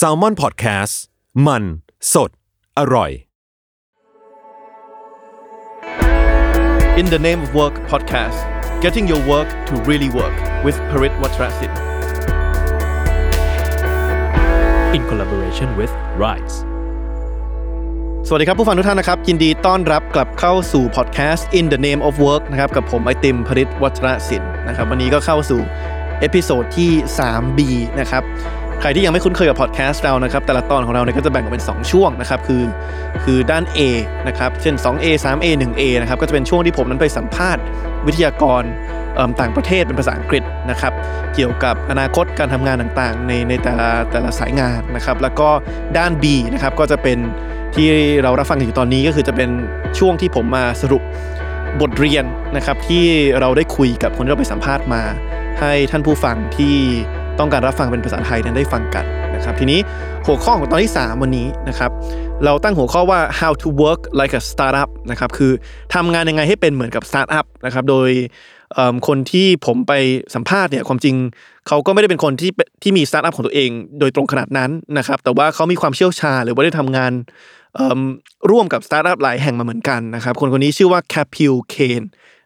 s a l ม o n PODCAST มัน สด อร่อย In the Name of Work podcast, getting your work to really work with Parit Watrasit. in collaboration with Rise สวัสดีครับผู้ฟังทุกท่านนะครับ ยินดีต้อนรับกลับเข้าสู่พอดแคสต์ In the Name of Work นะครับกับผมไอติมพริตวัชรศิลป์นะครับวันนี้ก็เข้าสู่ episode ที่ 3B นะครับใครที่ยังไม่คุ้นเคยกับพอดแคสต์เรานะครับแต่ละตอนของเราเนี่ยก็จะแบ่งออกเป็น 2 ช่วงนะครับคือคือด้าน A นะครับเช่น 2A 3A 1A นะครับก็จะเป็นช่วงที่ผมนั้นไปสัมภาษณ์วิทยากรต่างประเทศเป็นภาษาอังกฤษนะครับเกี่ยวกับอนาคตการทำงานต่างๆ ในในแต่ละแต่ละสายงานนะครับแล้วก็ด้าน B นะครับก็จะเป็นที่เรารับฟังอยู่ตอนนี้ก็คือจะเป็นช่วงที่ผมมาสรุปบทเรียนนะครับที่เราได้คุยกับคนที่เราไปสัมภาษณ์มา ให้ท่านผู้ฟังที่ต้องการรับฟังเป็นภาษาไทยนั้นได้ฟังกันนะครับทีนี้หัวข้อของตอนที่ 3 วันนี้นะครับเราตั้งหัวข้อว่า how to work like a startup นะครับคือทำงานยังไงให้เป็นเหมือนกับ startup นะครับโดยคนที่ผมไปสัมภาษณ์เนี่ยความจริงเขาก็ไม่ได้เป็นคนที่ที่มีสตาร์ทอัพของตัวเอง โดยตรงขนาดนั้นนะครับแต่ว่าเขามีความเชี่ยวชาญหรือว่าได้ทำงานร่วมกับสตาร์ทอัพหลายแห่งมาเหมือนกันนะครับคนคนนี้ชื่อว่า Kapil Kane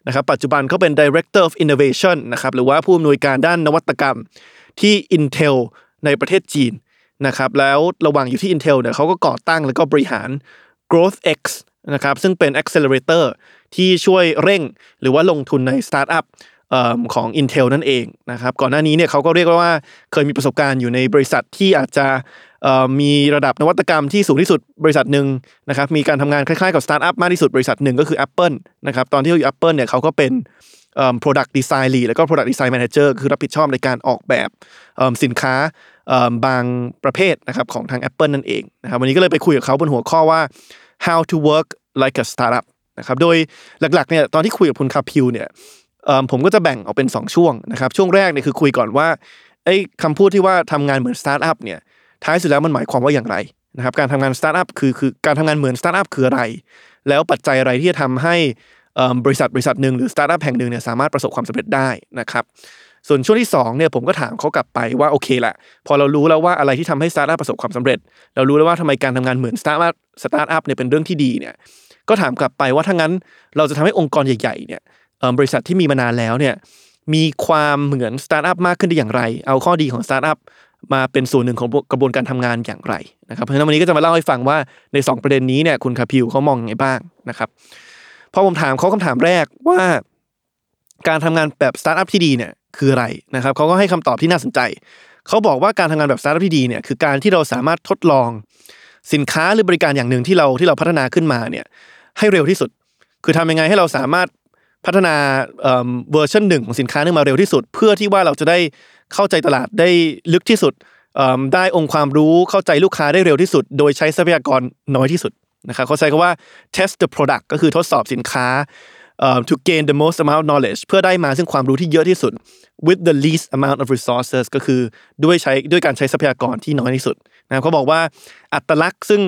นะครับปัจจุบันเขาเป็น Director of Innovation นะครับหรือว่าผู้อำนวยการด้านนวัตกรรมที่ Intel ในประเทศจีนนะครับแล้วระหว่างอยู่ที่ Intel เนี่ยเขาก็ก่อตั้งแล้วก็บริหาร GrowthX นะครับซึ่งเป็น accelerator ที่ช่วยเร่งหรือว่าลงทุนในสตาร์ทอัพเอิ่มของ Intel นั่นเองนะครับก่อนหน้านี้เนี่ยเขาก็เรียกว่าเคยมีประสบการณ์อยู่ในบริษัทที่อาจจะ มีระดับนวัตกรรมที่สูงที่สุดบริษัทหนึ่งนะครับมีการทำงานคล้ายๆกับสตาร์ทอัพมากที่สุดบริษัทหนึ่งก็คือ Apple นะครับตอนที่เขาอยู่ Apple เนี่ยเขาก็เป็น product design lead แล้วก็ product design manager คือรับผิดชอบในการออกแบบสินค้าบางประเภทนะครับของทาง Apple นั่นเองนะครับวันนี้ก็เลยไปคุยกับเขาบนหัวข้อว่า how to work like a startup นะครับโดยหลักๆเนี่ยตอนที่คุยกับคุณคาพิวเนี่ยผมก็จะแบ่งออกเป็น 2 ช่วงนะครับช่วงแรกเนี่ยคือคุยก่อนว่าไอ้คำพูดที่ว่าทำงานเหมือนสตาร์ทอัพเนี่ย ท้ายสุดแล้วมันหมายความว่าอย่างไรนะครับการทำงานสตาร์ทอัพคือคือการทำงานเหมือนสตาร์ทอัพคืออะไร แล้วปัจจัยอะไรที่จะทำให้บริษัทบริษัทหนึ่งหรือสตาร์ทอัพแห่งหนึ่งเนี่ยสามารถประสบความสำเร็จได้นะครับส่วนช่วงที่2เนี่ยผมก็ถามเขากลับไปว่าโอเคละพอเรารู้แล้วว่าอะไรที่ทำให้สตาร์ทอัพประสบความสำเร็จ เรารู้แล้วว่าทำไมการทำงานเหมือนสตาร์ทอัพสตาร์ทอัพเนี่ยเป็นเรื่องที่ดีเนี่ยก็ถามกลับไปว่าถ้างั้นเราจะทำให้องค์กรใหญ่ๆเนี่ยบริษัทที่มีมานานแล้วเนี่ยมีความเหมือนสตาร์ทอัพมากขึ้นได้อย่างไร เอาข้อดีของสตาร์ทอัพ มาเป็นส่วนหนึ่งของกระบวนการทำงานอย่างไรนะครับ เพราะฉะนั้นวันนี้ก็จะมาเล่าให้ฟังว่าใน 2 ประเด็นนี้เนี่ยคุณคาพิวเขามองยังไงบ้างนะครับพอผมถามเขาคำถามแรกว่าการทำงานแบบสตาร์ทอัพที่ดีเนี่ยคืออะไรนะครับเขาก็ให้คำตอบที่น่าสนใจเขาบอกว่าการทำงานแบบสตาร์ทอัพที่ดีเนี่ยคือการที่เราสามารถทดลองสินค้าหรือบริการอย่างหนึ่งที่เราที่เราพัฒนาขึ้นมาเนี่ยให้เร็วที่สุด คือทำยังไงให้เราสามารถพัฒนาเอ่อเวอร์ชันหนึ่งของสินค้านึงมาเร็วที่สุด เพื่อที่ว่าเราจะได้ เข้าใจตลาดได้ลึกที่สุดได้องค์ความรู้เข้าใจลูกค้าได้เร็วที่สุด โดยใช้ทรัพยากรน้อยที่สุดนะครับเขาใช้คำว่า test the product ก็คือทดสอบสินค้า to gain the most amount of knowledge เพื่อได้มาซึ่งความรู้ที่เยอะที่สุด with the least amount of resources ก็คือด้วยใช้ด้วยการใช้ทรัพยากรที่น้อยที่สุดนะครับเขาบอกว่าอัตลักษณ์ซึ่ง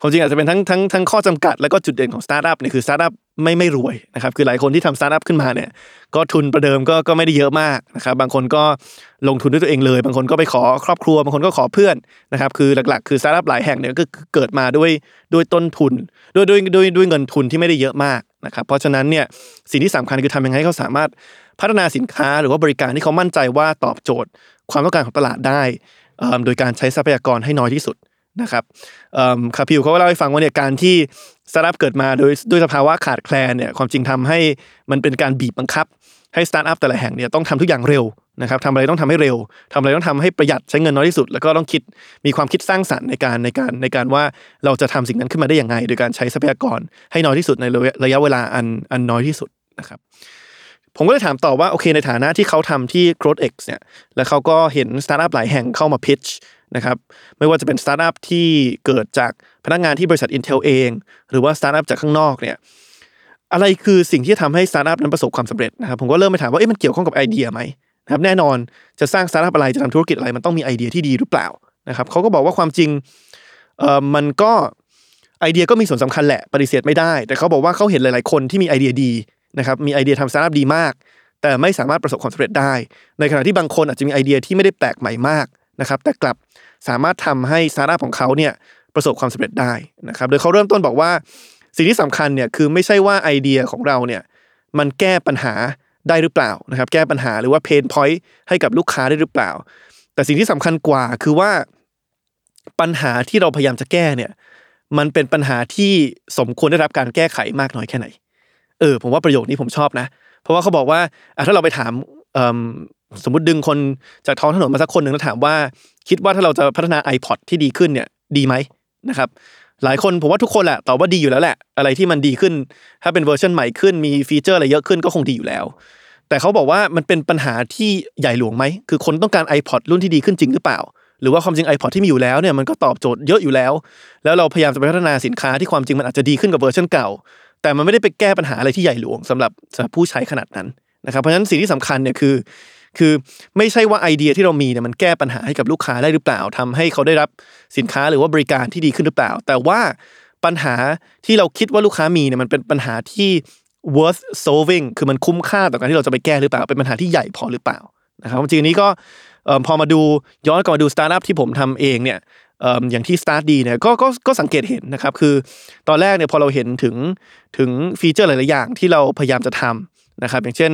ความจริงอาจจะเป็นทั้งทั้งทั้งข้อจำกัด แล้วก็จุดเด่นของสตาร์ทอัพเนี่ยคือสตาร์ทอัพ ไม่ไม่รวยนะครับคือหลายคนที่ทำสตาร์ทอัพขึ้นมาเนี่ยก็ทุนประเดิมก็ก็ไม่ได้เยอะมากนะครับบางคนก็ลงทุนด้วยตัวเองเลย บางคนก็ไปขอครอบครัว บางคนก็ขอเพื่อนนะครับคือหลักๆ คือสตาร์ทอัพหลายแห่งเนี่ยก็เกิดมาด้วยด้วยต้นทุนด้วยด้วยด้วยด้วยเงินทุนที่ไม่ได้เยอะมากนะครับเพราะฉะนั้นเนี่ยสิ่งที่สำคัญคือทำยังไงให้เขาสามารถพัฒนาสินค้าหรือว่าบริการที่เขามั่นใจว่าตอบโจทย์ ความต้องการของตลาดได้โดยการใช้ทรัพยากรให้น้อยที่สุด นะครับคาพิวเขาก็เล่าให้ฟังว่าเนี่ยการที่สตาร์ทอัพเกิดมาโดยด้วยสภาวะขาดแคลนเนี่ยความจริงทำให้มันเป็นการบีบบังคับ ให้สตาร์ทอัพแต่ละแห่งเนี่ยต้องทำทุกอย่างเร็วนะครับทำอะไรต้องทำให้เร็วทำอะไรต้องทำให้ประหยัดใช้เงินน้อยที่สุด แล้วก็ต้องคิดมีความคิดสร้างสรรค์ในการในการในการว่าเราจะทำสิ่งนั้นขึ้นมาได้ยังไง โดยการใช้ทรัพยากรให้น้อยที่สุดในระยะเวลาอันอันน้อยที่สุดนะครับผมก็เลยถามต่อว่าโอเคในฐานะที่เขาทำที่ GrowthX เนี่ยแล้วเขาก็เห็นสตาร์ทอัพหลายแห่งเข้ามา pitch นะครับไม่ว่าจะเป็นสตาร์ทอัพที่เกิดจากพนักงานที่บริษัท Intel เอง หรือว่าสตาร์ทอัพจากข้างนอกเนี่ยอะไรคือสิ่งที่ทำให้สตาร์ทอัพนั้นประสบความสำเร็จนะครับผมก็เริ่มไปถามว่าเอ๊ะมันเกี่ยวข้องกับไอเดียไหมนะครับแน่นอนจะสร้างสตาร์ทอัพอะไรจะทำธุรกิจอะไรมันต้องมีไอเดียที่ดีหรือเปล่านะครับเขาก็บอกว่าความจริงเอ่อมันก็ไอเดียก็มีส่วนสำคัญแหละปฏิเสธไม่ได้ แต่เขาบอกว่าเขาเห็นหลายๆคนที่มีไอเดียดีนะครับมีไอเดียทำสตาร์ทอัพดีมาก แต่ไม่สามารถประสบความสำเร็จได้ ในขณะที่บางคนอาจจะมีไอเดียที่ไม่ได้แปลกใหม่มากนะครับแต่กลับ สามารถทำให้สตาร์ทอัพของเขาเนี่ยประสบความสำเร็จได้นะครับ โดยเขาเริ่มต้นบอกว่า สิ่งที่สำคัญเนี่ยคือไม่ใช่ว่าไอเดียของเราเนี่ยมันแก้ปัญหาได้หรือเปล่านะครับ แก้ปัญหาหรือว่า pain point ให้กับลูกค้าได้หรือเปล่า แต่สิ่งที่สำคัญกว่าคือว่าปัญหาที่เราพยายามจะแก้เนี่ย มันเป็นปัญหาที่สมควรได้รับการแก้ไขมากน้อยแค่ไหน เออ ผมว่าประโยคนี้ผมชอบนะ เพราะว่าเขาบอกว่าถ้าเราไปถาม สมมติดึงคนจากท้องถนนมาสักคนหนึ่งแล้วถามว่า คิดว่าถ้าเราจะพัฒนา iPod ที่ดีขึ้นเนี่ยดีไหมนะครับหลายคนผมว่าทุกคนแหละตอบว่าดีอยู่แล้วแหละ อะไรที่มันดีขึ้น ถ้าเป็นเวอร์ชันใหม่ขึ้นมีฟีเจอร์อะไรเยอะขึ้นก็คงดีอยู่แล้ว แต่เขาบอกว่ามันเป็นปัญหาที่ใหญ่หลวงไหมคือคนต้องการ iPod รุ่นที่ดีขึ้นจริงหรือเปล่า หรือว่าความจริง iPod ที่มีอยู่แล้วเนี่ยมันก็ตอบโจทย์เยอะอยู่แล้ว แล้วเราพยายามจะพัฒนาสินค้าที่ความจริงมันอาจจะดีขึ้นกับเวอร์ชันเก่า แต่มันไม่ได้ไปแก้ปัญหาอะไรที่ใหญ่หลวงสำหรับสำหรับผู้ใช้ขนาดนั้นนะครับเพราะฉะนั้นสิ่งที่สำคัญเนี่ยคือ คือไม่ใช่ว่าไอเดียที่เรามีเนี่ยมันแก้ปัญหาให้กับลูกค้าได้หรือเปล่าทำให้เขาได้รับสินค้าหรือว่าบริการที่ดีขึ้นหรือเปล่า แต่ว่าปัญหาที่เราคิดว่าลูกค้ามีเนี่ยมันเป็นปัญหาที่ worth solving คือมันคุ้มค่าต่อการที่เราจะไปแก้หรือเปล่า เป็นปัญหาที่ใหญ่พอหรือเปล่านะครับจริงๆนี้ก็พอมาดูย้อนกลับมาดูสตาร์ทอัพที่ผมทำเองเนี่ยอย่างที่ Start ดีเนี่ยก็ก็ก็สังเกตเห็นนะครับคือตอนแรกเนี่ยพอเราเห็นถึงถึงฟีเจอร์หลาย ๆ อย่างที่เราพยายามจะทำนะครับอย่างเช่น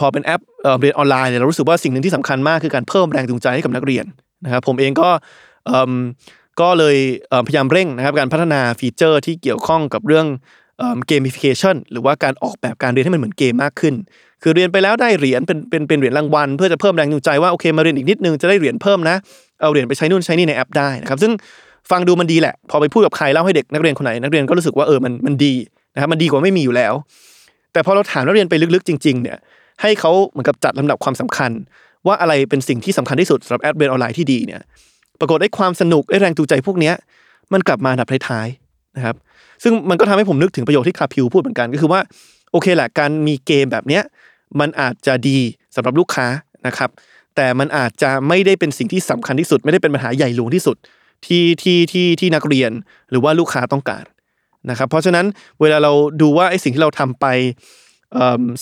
พอเป็นแอปเอิ่มเรียนออนไลน์เนี่ยเรารู้สึกว่าสิ่งหนึ่งที่สำคัญมากคือการเพิ่มแรงจูงใจให้กับนักเรียนนะครับผมเองก็ก็เลยพยายามเร่งนะครับการพัฒนาฟีเจอร์ที่เกี่ยวข้องกับเรื่องเกม gamification หรือว่าการออกแบบการเรียนให้มันเหมือนเกมมากขึ้น คือเรียนไปแล้วได้เหรียญเป็นเป็นเป็นเหรียญรางวัลเพื่อจะเพิ่มแรงจูงใจว่าโอเคมาเรียนอีกนิดนึงจะได้เหรียญเพิ่มนะเอาเหรียญไปใช้นู่นใช้นี่ในแอปได้นะครับซึ่งฟังดูมันดีแหละ พอไปพูดกับใครเล่าให้เด็กนักเรียนคนไหนนักเรียนก็รู้สึกว่าเออมันมันดีนะครับมันดีกว่าไม่มีอยู่แล้ว แต่พอเราถามนักเรียนไปลึกๆจริง ๆเนี่ย ให้เขาเหมือนกับจัดลำดับความสำคัญ ว่าอะไรเป็นสิ่งที่สำคัญที่สุดสำหรับแอปเรียนออนไลน์ที่ดีเนี่ยปรากฏว่าความสนุกได้แรงจูงใจพวกเนี้ยมันกลับมาอันดับท้ายๆนะครับซึ่งมันก็ทำให้ผมนึกถึงประโยคที่คาพิวพูดเหมือนกันก็คือว่าโอเคแหละการมีเกมแบบเนี้ยมันอาจจะดีสำหรับลูกค้านะครับแต่มันอาจจะไม่ได้เป็นสิ่งที่สำคัญที่สุด ไม่ได้เป็นปัญหาใหญ่หลวงที่สุดที่ที่ที่ที่นักเรียนหรือว่าลูกค้าต้องการนะครับเพราะฉะนั้นเวลาเราดูว่าไอ้สิ่งที่เราทำไป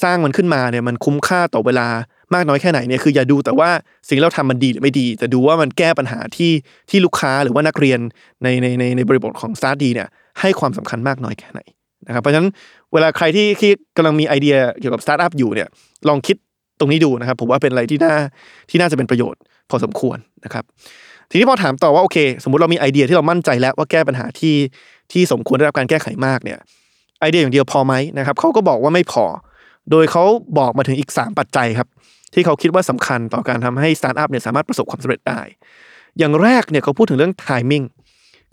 สร้างมันขึ้นมาเนี่ยมันคุ้มค่าต่อเวลามากน้อยแค่ไหนเนี่ยคืออย่าดูแต่ว่าสิ่งที่เราทำมันดีหรือไม่ดี แต่ดูว่ามันแก้ปัญหาที่ที่ลูกค้าหรือว่านักเรียนในในในในบริบทของ StartDee เนี่ยให้ความสำคัญมากน้อยแค่ไหนนะครับเพราะฉะนั้นเวลาใครที่ที่กำลังมีไอเดียเกี่ยวกับสตาร์ทอัพอยู่เนี่ยลองคิดตรงนี้ดูนะครับ ผมว่าเป็นอะไรที่น่าที่น่าจะเป็นประโยชน์พอสมควรนะครับทีนี้พอถามต่อว่าโอเค สมมติเรามีไอเดียที่เรามั่นใจแล้วว่าแก้ปัญหาที่ที่สมควรได้รับการแก้ไขมากเนี่ย ไอเดียอย่างเดียวพอไหมนะครับเขาก็บอกว่าไม่พอ โดยเขาบอกมาถึงอีก 3 ปัจจัยครับ ที่เขาคิดว่าสำคัญต่อการทำให้สตาร์ทอัพเนี่ยสามารถประสบความสำเร็จได้ อย่างแรกเนี่ยเขาพูดถึงเรื่อง timing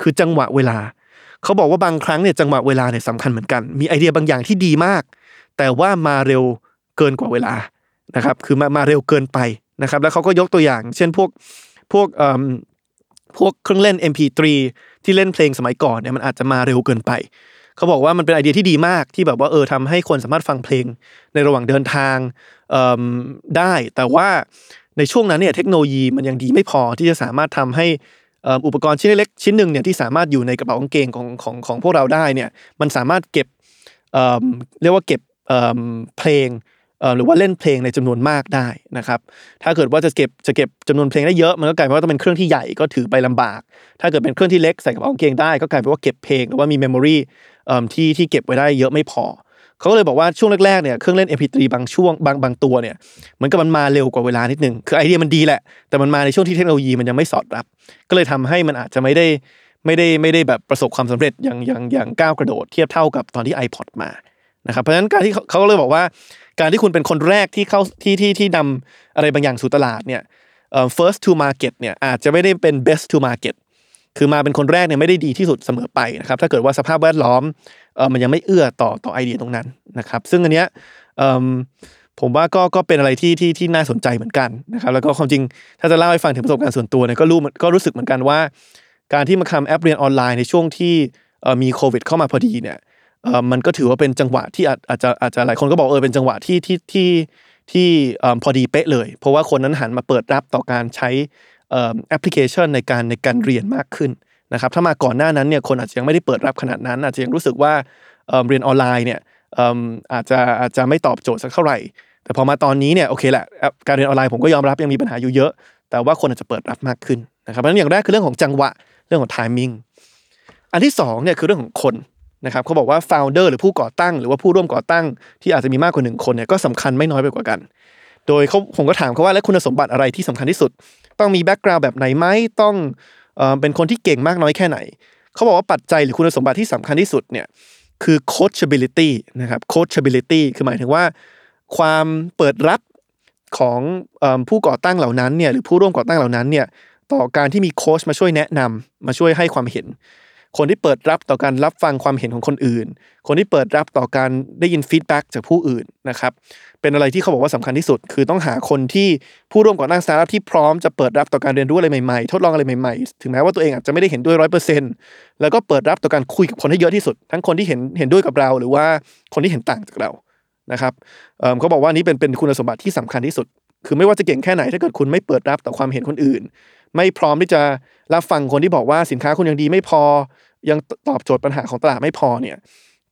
คือจังหวะเวลา เขาบอกว่าบางครั้งเนี่ยจังหวะเวลาเนี่ยสำคัญเหมือนกัน มีไอเดียบางอย่างที่ดีมาก แต่ว่ามาเร็วเกินกว่าเวลานะครับ คือมามาเร็วเกินไปนะครับ แล้วเขาก็ยกตัวอย่าง เช่นพวกพวกเอ่มพวกเครื่องเล่น MP3 ที่เล่นเพลงสมัยก่อนเนี่ยมันอาจจะมาเร็วเกินไป เขาบอกว่ามันเป็นไอเดียที่ดีมากที่แบบว่าเออทำให้คนสามารถฟังเพลงในระหว่างเดินทางได้ แต่ว่าในช่วงนั้นเนี่ยเทคโนโลยีมันยังดีไม่พอที่จะสามารถทำให้อุปกรณ์ชิ้นเล็กชิ้นหนึ่งเนี่ยที่สามารถอยู่ในกระเป๋ากางเกงของของของพวกเราได้เนี่ยมันสามารถเก็บเรียกว่าเก็บเพลงหรือว่าเล่นเพลงในจำนวนมากได้นะครับ ถ้าเกิดว่าจะเก็บจะเก็บจำนวนเพลงได้เยอะมันก็กลายเป็นว่าต้องเป็นเครื่องที่ใหญ่ก็ถือไปลำบาก ถ้าเกิดเป็นเครื่องที่เล็กใส่กระเป๋ากางเกงได้ก็กลายเป็นว่าเก็บเพลงหรือว่ามี memory ที่ที่เก็บไว้ได้เยอะไม่พอเขาก็เลยบอกว่าช่วงแรกๆเนี่ยเครื่องเล่น MP3 บางช่วงบางบางตัวเนี่ยเหมือนกับมันมาเร็วกว่าเวลานิดนึงคือไอเดียมันดีแหละ แต่มันมาในช่วงที่เทคโนโลยีมันยังไม่สอดรับ ก็เลยทำให้มันอาจจะไม่ได้ไม่ได้ไม่ได้แบบประสบความสำเร็จอย่างอย่างอย่างก้าวกระโดดเทียบเท่ากับตอนที่ iPod มานะครับเพราะฉะนั้นการที่เขาเขาก็เลยบอกว่า การที่คุณเป็นคนแรกที่เข้าที่ที่ที่นำอะไรบางอย่างสู่ตลาดเนี่ย first to market เนี่ยอาจจะไม่ได้เป็น best to market คือมาเป็นคนแรกเนี่ยไม่ได้ดีที่สุดเสมอไปนะครับ ถ้าเกิดว่าสภาพแวดล้อมเออมันยังไม่เอื้อต่อต่อไอเดียตรงนั้นนะครับ ซึ่งอันเนี้ยเอิ่มผมว่าก็ก็เป็นอะไรที่ที่ที่น่าสนใจเหมือนกันนะครับ แล้วก็ความจริงถ้าจะเล่าให้ฟังถึงประสบการณ์ส่วนตัวเนี่ยก็รู้ก็รู้สึกเหมือนกันว่า การที่มาทำแอปเรียนออนไลน์ในช่วงที่มีโควิดเข้ามาพอดีเนี่ยมันก็ถือว่าเป็นจังหวะที่อาจจะอาจจะหลายคนก็บอกเออเป็นจังหวะที่ที่ที่ที่พอดีเป๊ะเลย เพราะว่าคนนั้นหันมาเปิดรับต่อการใช้ แอปพลิเคชันในการในการเรียนมากขึ้นนะครับถ้ามาก่อนหน้านั้นเนี่ยคนอาจจะยังไม่ได้เปิดรับขนาดนั้น อาจจะยังรู้สึกว่าเเรียนออนไลน์เนี่ยอาจจะอาจจะไม่ตอบโจทย์สักเท่าไหร่ แต่พอมาตอนนี้เนี่ยโอเคแหละการเรียนออนไลน์ผมก็ยอมรับยังมีปัญหาอยู่เยอะ แต่ว่าคนอาจจะเปิดรับมากขึ้นนะครับเพราะฉะนั้นอย่างแรกคือเรื่องของจังหวะเรื่องของ timing อันที่สองเนี่ยคือเรื่องของคนนะครับเขาบอกว่า founder หรือผู้ก่อตั้ง หรือว่าผู้ร่วมก่อตั้งที่อาจจะมีมากกว่าหนึ่งคนเนี่ยก็สำคัญไม่น้อยไปกว่ากัน โดยเขาผมก็ถามเขาว่าแล้วคุณสมบัติอะไรที่สำคัญที่สุด ต้องมีแบ็กกราวด์แบบไหนไหมต้องเอเป็นคนที่เก่งมากน้อยแค่ไหน เขาบอกว่าปัจจัยหรือคุณสมบัติที่สำคัญที่สุดเนี่ยคือ coachability นะครับ coachability คือหมายถึงว่า ความเปิดรับของอผู้ก่อตั้งเหล่านั้นเนี่ยหรือผู้ร่วมก่อตั้งเหล่านั้นเนี่ยต่อการที่มีโค้ชมาช่วยแนะนำมาช่วยให้ความเห็น คนที่เปิดรับต่อการรับฟังความเห็นของคนอื่น คนที่เปิดรับต่อการได้ยินฟีดแบ็กจากผู้อื่นนะครับเป็นอะไรที่เขาบอกว่าสำคัญที่สุด คือต้องหาคนที่ผู้ร่วมก่อตั้งสตาร์ทอัพที่พร้อมจะเปิดรับต่อการเรียนรู้อะไรใหม่ๆ ทดลองอะไรใหม่ๆ ถึงแม้ว่าตัวเองอาจจะไม่ได้เห็นด้วยร้อยเปอร์เซ็นต์แล้วก็เปิดรับต่อการคุยกับคนให้เยอะที่สุด ทั้งคนที่เห็นเห็นด้วยกับเรา หรือว่าคนที่เห็นต่างจากเรานะครับเเขาบอกว่านี่เป็นเป็นคุณสมบัติที่สำคัญที่สุด คือไม่ว่าจะเก่งแค่ไหนถ้าเกิดคุณไม่เปิดรับต่อความเห็นคนอื่น ไม่พร้อมที่จะรับฟังคนที่บอกว่าสินค้าคุณยังดีไม่พอ ยังตอบโจทย์ปัญหาของตลาดไม่พอเนี่ย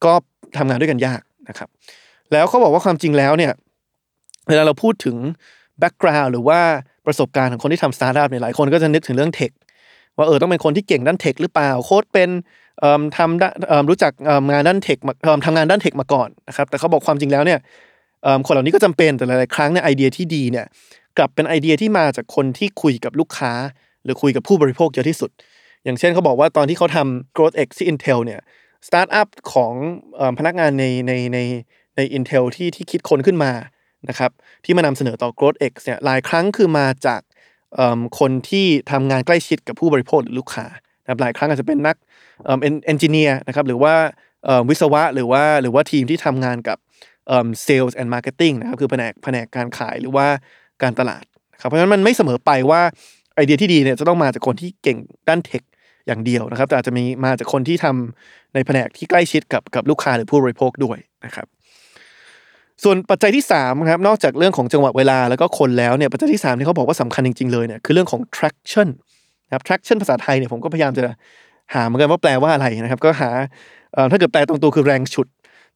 ก็ทำงานด้วยกันยากนะครับ แล้วเขาบอกว่าความจริงแล้วเนี่ย เวลาเราพูดถึง background หรือว่าประสบการณ์ของคนที่ทำสตาร์ทอัพเนี่ยหลายคนก็จะนึกถึงเรื่อง tech ว่าเออต้องเป็นคนที่เก่งด้าน tech หรือเปล่าโค้ดเป็นทำรู้จักงานด้าน tech ทำงานด้าน tech มาก่อนนะครับแต่เขาบอกความจริงแล้วเนี่ยเอ่อคนเหล่านี้ก็จำเป็นแต่หลายๆครั้งเนี่ยไอเดียที่ดีเนี่ย กลับเป็นไอเดียที่มาจากคนที่คุยกับลูกค้า หรือคุยกับผู้บริโภคเยอะที่สุด อย่างเช่นเขาบอกว่าตอนที่เขาทำ growth X ที่ Intel เนี่ยสตาร์ทอัพของอพนักงานในในในใน Intel ที่ที่คิดคนขึ้นมานะครับที่มานำเสนอต่อ growth X เนี่ยหลายครั้งคือมาจากคนที่ทำงานใกล้ชิดกับผู้บริโภคหรือลูกค้านะครับหลายครั้งอาจจะเป็นนักเอ่อเอนจิเนียร์นะครับหรือว่าวิศวะหรือว่าหรือว่าทีมที่ทำงานกับเอ่อ sales and marketing นะครับคือแผนกแผนกการขายหรือว่า การตลาดครับเพราะฉะนั้นมันไม่เสมอไปว่าไอเดียที่ดีเนี่ยจะต้องมาจากคนที่เก่งด้านเทคอย่างเดียวนะครับ แต่อาจจะมีมาจากคนที่ทำในแผนกที่ใกล้ชิดกับกับลูกค้าหรือผู้บริโภคด้วยนะครับส่วนปัจจัยที่3ครับนอกจากเรื่องของจังหวะเวลาแล้วก็คนแล้วเนี่ยปัจจัยที่3ที่เขาบอกว่าสำคัญจริง ๆ เลยเนี่ยคือเรื่องของ traction นะครับ traction ภาษาไทยเนี่ยผมก็พยายามจะหาเหมือนกันว่าแปลว่าอะไรนะครับ ก็หาถ้าเกิดแปลตรงตัวคือแรงฉุด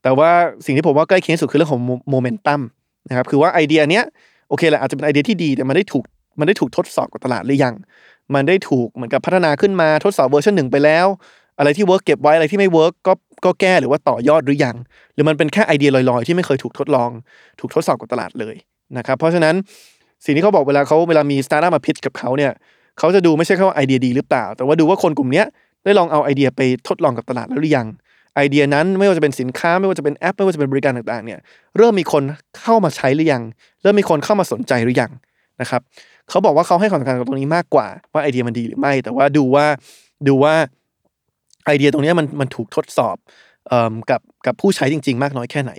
แต่ว่าสิ่งที่ผมว่าใกล้เคียงสุดคือเรื่องของโมเมนตัมนะครับคือว่าไอเดียเนี้ย โอเคแหละอาจจะเป็นไอเดียที่ดีแต่มันได้ถูกมันได้ถูกทดสอบกับตลาดหรือยัง มันได้ถูกเหมือนกับพัฒนาขึ้นมาทดสอบเวอร์ชันหนึ่งไปแล้ว อะไรที่ work เก็บไว้อะไรที่ไม่ work ก็ก็แก้หรือว่าต่อยอดหรือยัง หรือมันเป็นแค่ไอเดียลอยๆ ที่ไม่เคยถูกทดลอง ถูกทดสอบกับตลาดเลยนะครับเพราะฉะนั้นสิ่งที่เขาบอกเวลาเขาเวลามีสตาร์ทอัพมา pitch กับเขาเนี่ยเขาจะดูไม่ใช่แค่ว่าไอเดียดีหรือเปล่า แต่ว่าดูว่าคนกลุ่มเนี้ยได้ลองเอาไอเดียไปทดลองกับตลาดแล้วหรือยัง ไอเดียนั้นไม่ว่าจะเป็นสินค้าไม่ว่าจะเป็นแอป ไม่ว่าจะเป็นบริการต่างๆเนี่ยเริ่มมีคนเข้ามาใช้หรือยัง เริ่มมีคนเข้ามาสนใจหรือยังนะครับเขาบอกว่าเขาให้ความสำคัญกับตรงนี้มากกว่า ว่าไอเดียมันดีหรือไม่ แต่ว่าดูว่าดูว่าไอเดียตรงนี้มันมันถูกทดสอบเอ่อกับกับผู้ใช้จริง ๆ มากน้อยแค่ไหน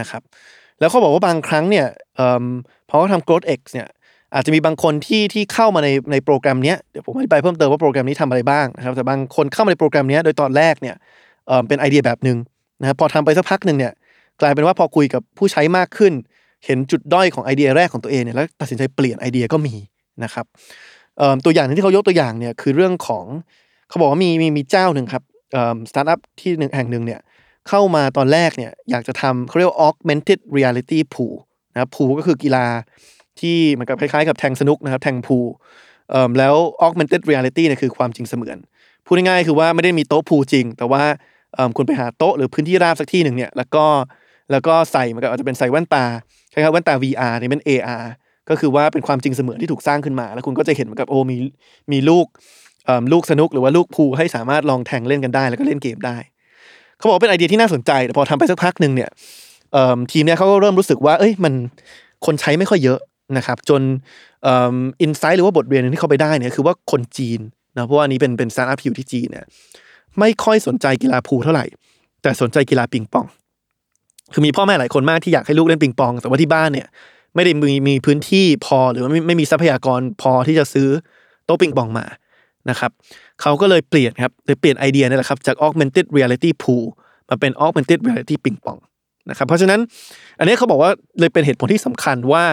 นะครับ แล้วเขาบอกว่าบางครั้งเนี่ยเอิ่มพอเขาทำ growth X เนี่ยอาจจะมีบางคนที่ที่เข้ามาในในโปรแกรมเนี้ยเดี๋ยวผมอธิบายเพิ่มเติมว่าโปรแกรมนี้ทำอะไรบ้างนะครับแต่บางคนเข้ามาในโปรแกรมเนี้ยโดยตอนแรกเนี่ย เอ่อเป็นไอเดียแบบหนึ่งนะครับพอทำไปสักพักหนึ่งเนี่ยกลายเป็นว่าพอคุยกับผู้ใช้มากขึ้น เห็นจุดด้อยของไอเดียแรกของตัวเองเนี่ยแล้วตัดสินใจเปลี่ยนไอเดียก็มีนะครับตัวอย่างหนึ่งที่เขายกตัวอย่างเนี่ยคือเรื่องของเขาบอกว่ามีมีมีเจ้าหนึ่งครับสตาร์ทอัพที่หนึ่งแห่งหนึ่งเนี่ยเข้ามาตอนแรกเนี่ยอยากจะทำเขาเรียกว่า augmented reality pool นะครับ pool ก็คือกีฬาที่เหมือนกับคล้ายๆกับแทงสนุกนะครับแทง pool เอ่อแล้ว augmented reality เนี่ยคือความจริงเสมือน พูดง่ายๆคือว่าไม่ได้มีโต๊ะพูจริง แต่ว่า คุณไปหาโต๊ะหรือพื้นที่ราบสักที่หนึ่งเนี่ยแล้วก็แล้วก็ใส่เหมือนกับอาจจะเป็นใส่แว่นตาคล้ายๆแว่นตา VR เนี่ยเป็น AR ก็คือว่าเป็นความจริงเสมือนที่ถูกสร้างขึ้นมา แล้วคุณก็จะเห็นเหมือนกับโอ้มีมีลูกลูกสนุกหรือว่าลูกพูให้สามารถลองแทงเล่นกันได้ แล้วก็เล่นเกมได้ เขาบอกว่าเป็นไอเดียที่น่าสนใจแต่พอทำไปสักพักหนึ่งเนี่ยทีมเนี่ยเขาก็เริ่มรู้สึกว่า เอ้ยมันคนใช้ไม่ค่อยเยอะนะครับ จน insight หรือว่าบทเรียนที่เขาไปได้เนี่ยคือว่าคนจีนนะเพราะว่าอันนี้เป็นเป็นสตาร์ทอัพอยู่ที่จีนเนี่ย ไม่ค่อยสนใจกีฬา pool เท่าไหร่ แต่สนใจกีฬาปิงปอง คือมีพ่อแม่หลายคนมากที่อยากให้ลูกเล่นปิงปอง แต่ว่าที่บ้านเนี่ยไม่ได้มีมีพื้นที่พอหรือว่าไม่ไม่มีทรัพยากรพอที่จะซื้อโต๊ะปิงปองมานะครับเขาก็เลยเปลี่ยนครับเลยเปลี่ยนไอเดียนี่แหละครับจาก augmented reality pool มาเป็น augmented reality ปิงปองนะครับเพราะฉะนั้นอันนี้เขาบอกว่าเลยเป็นเหตุผลที่สำคัญว่า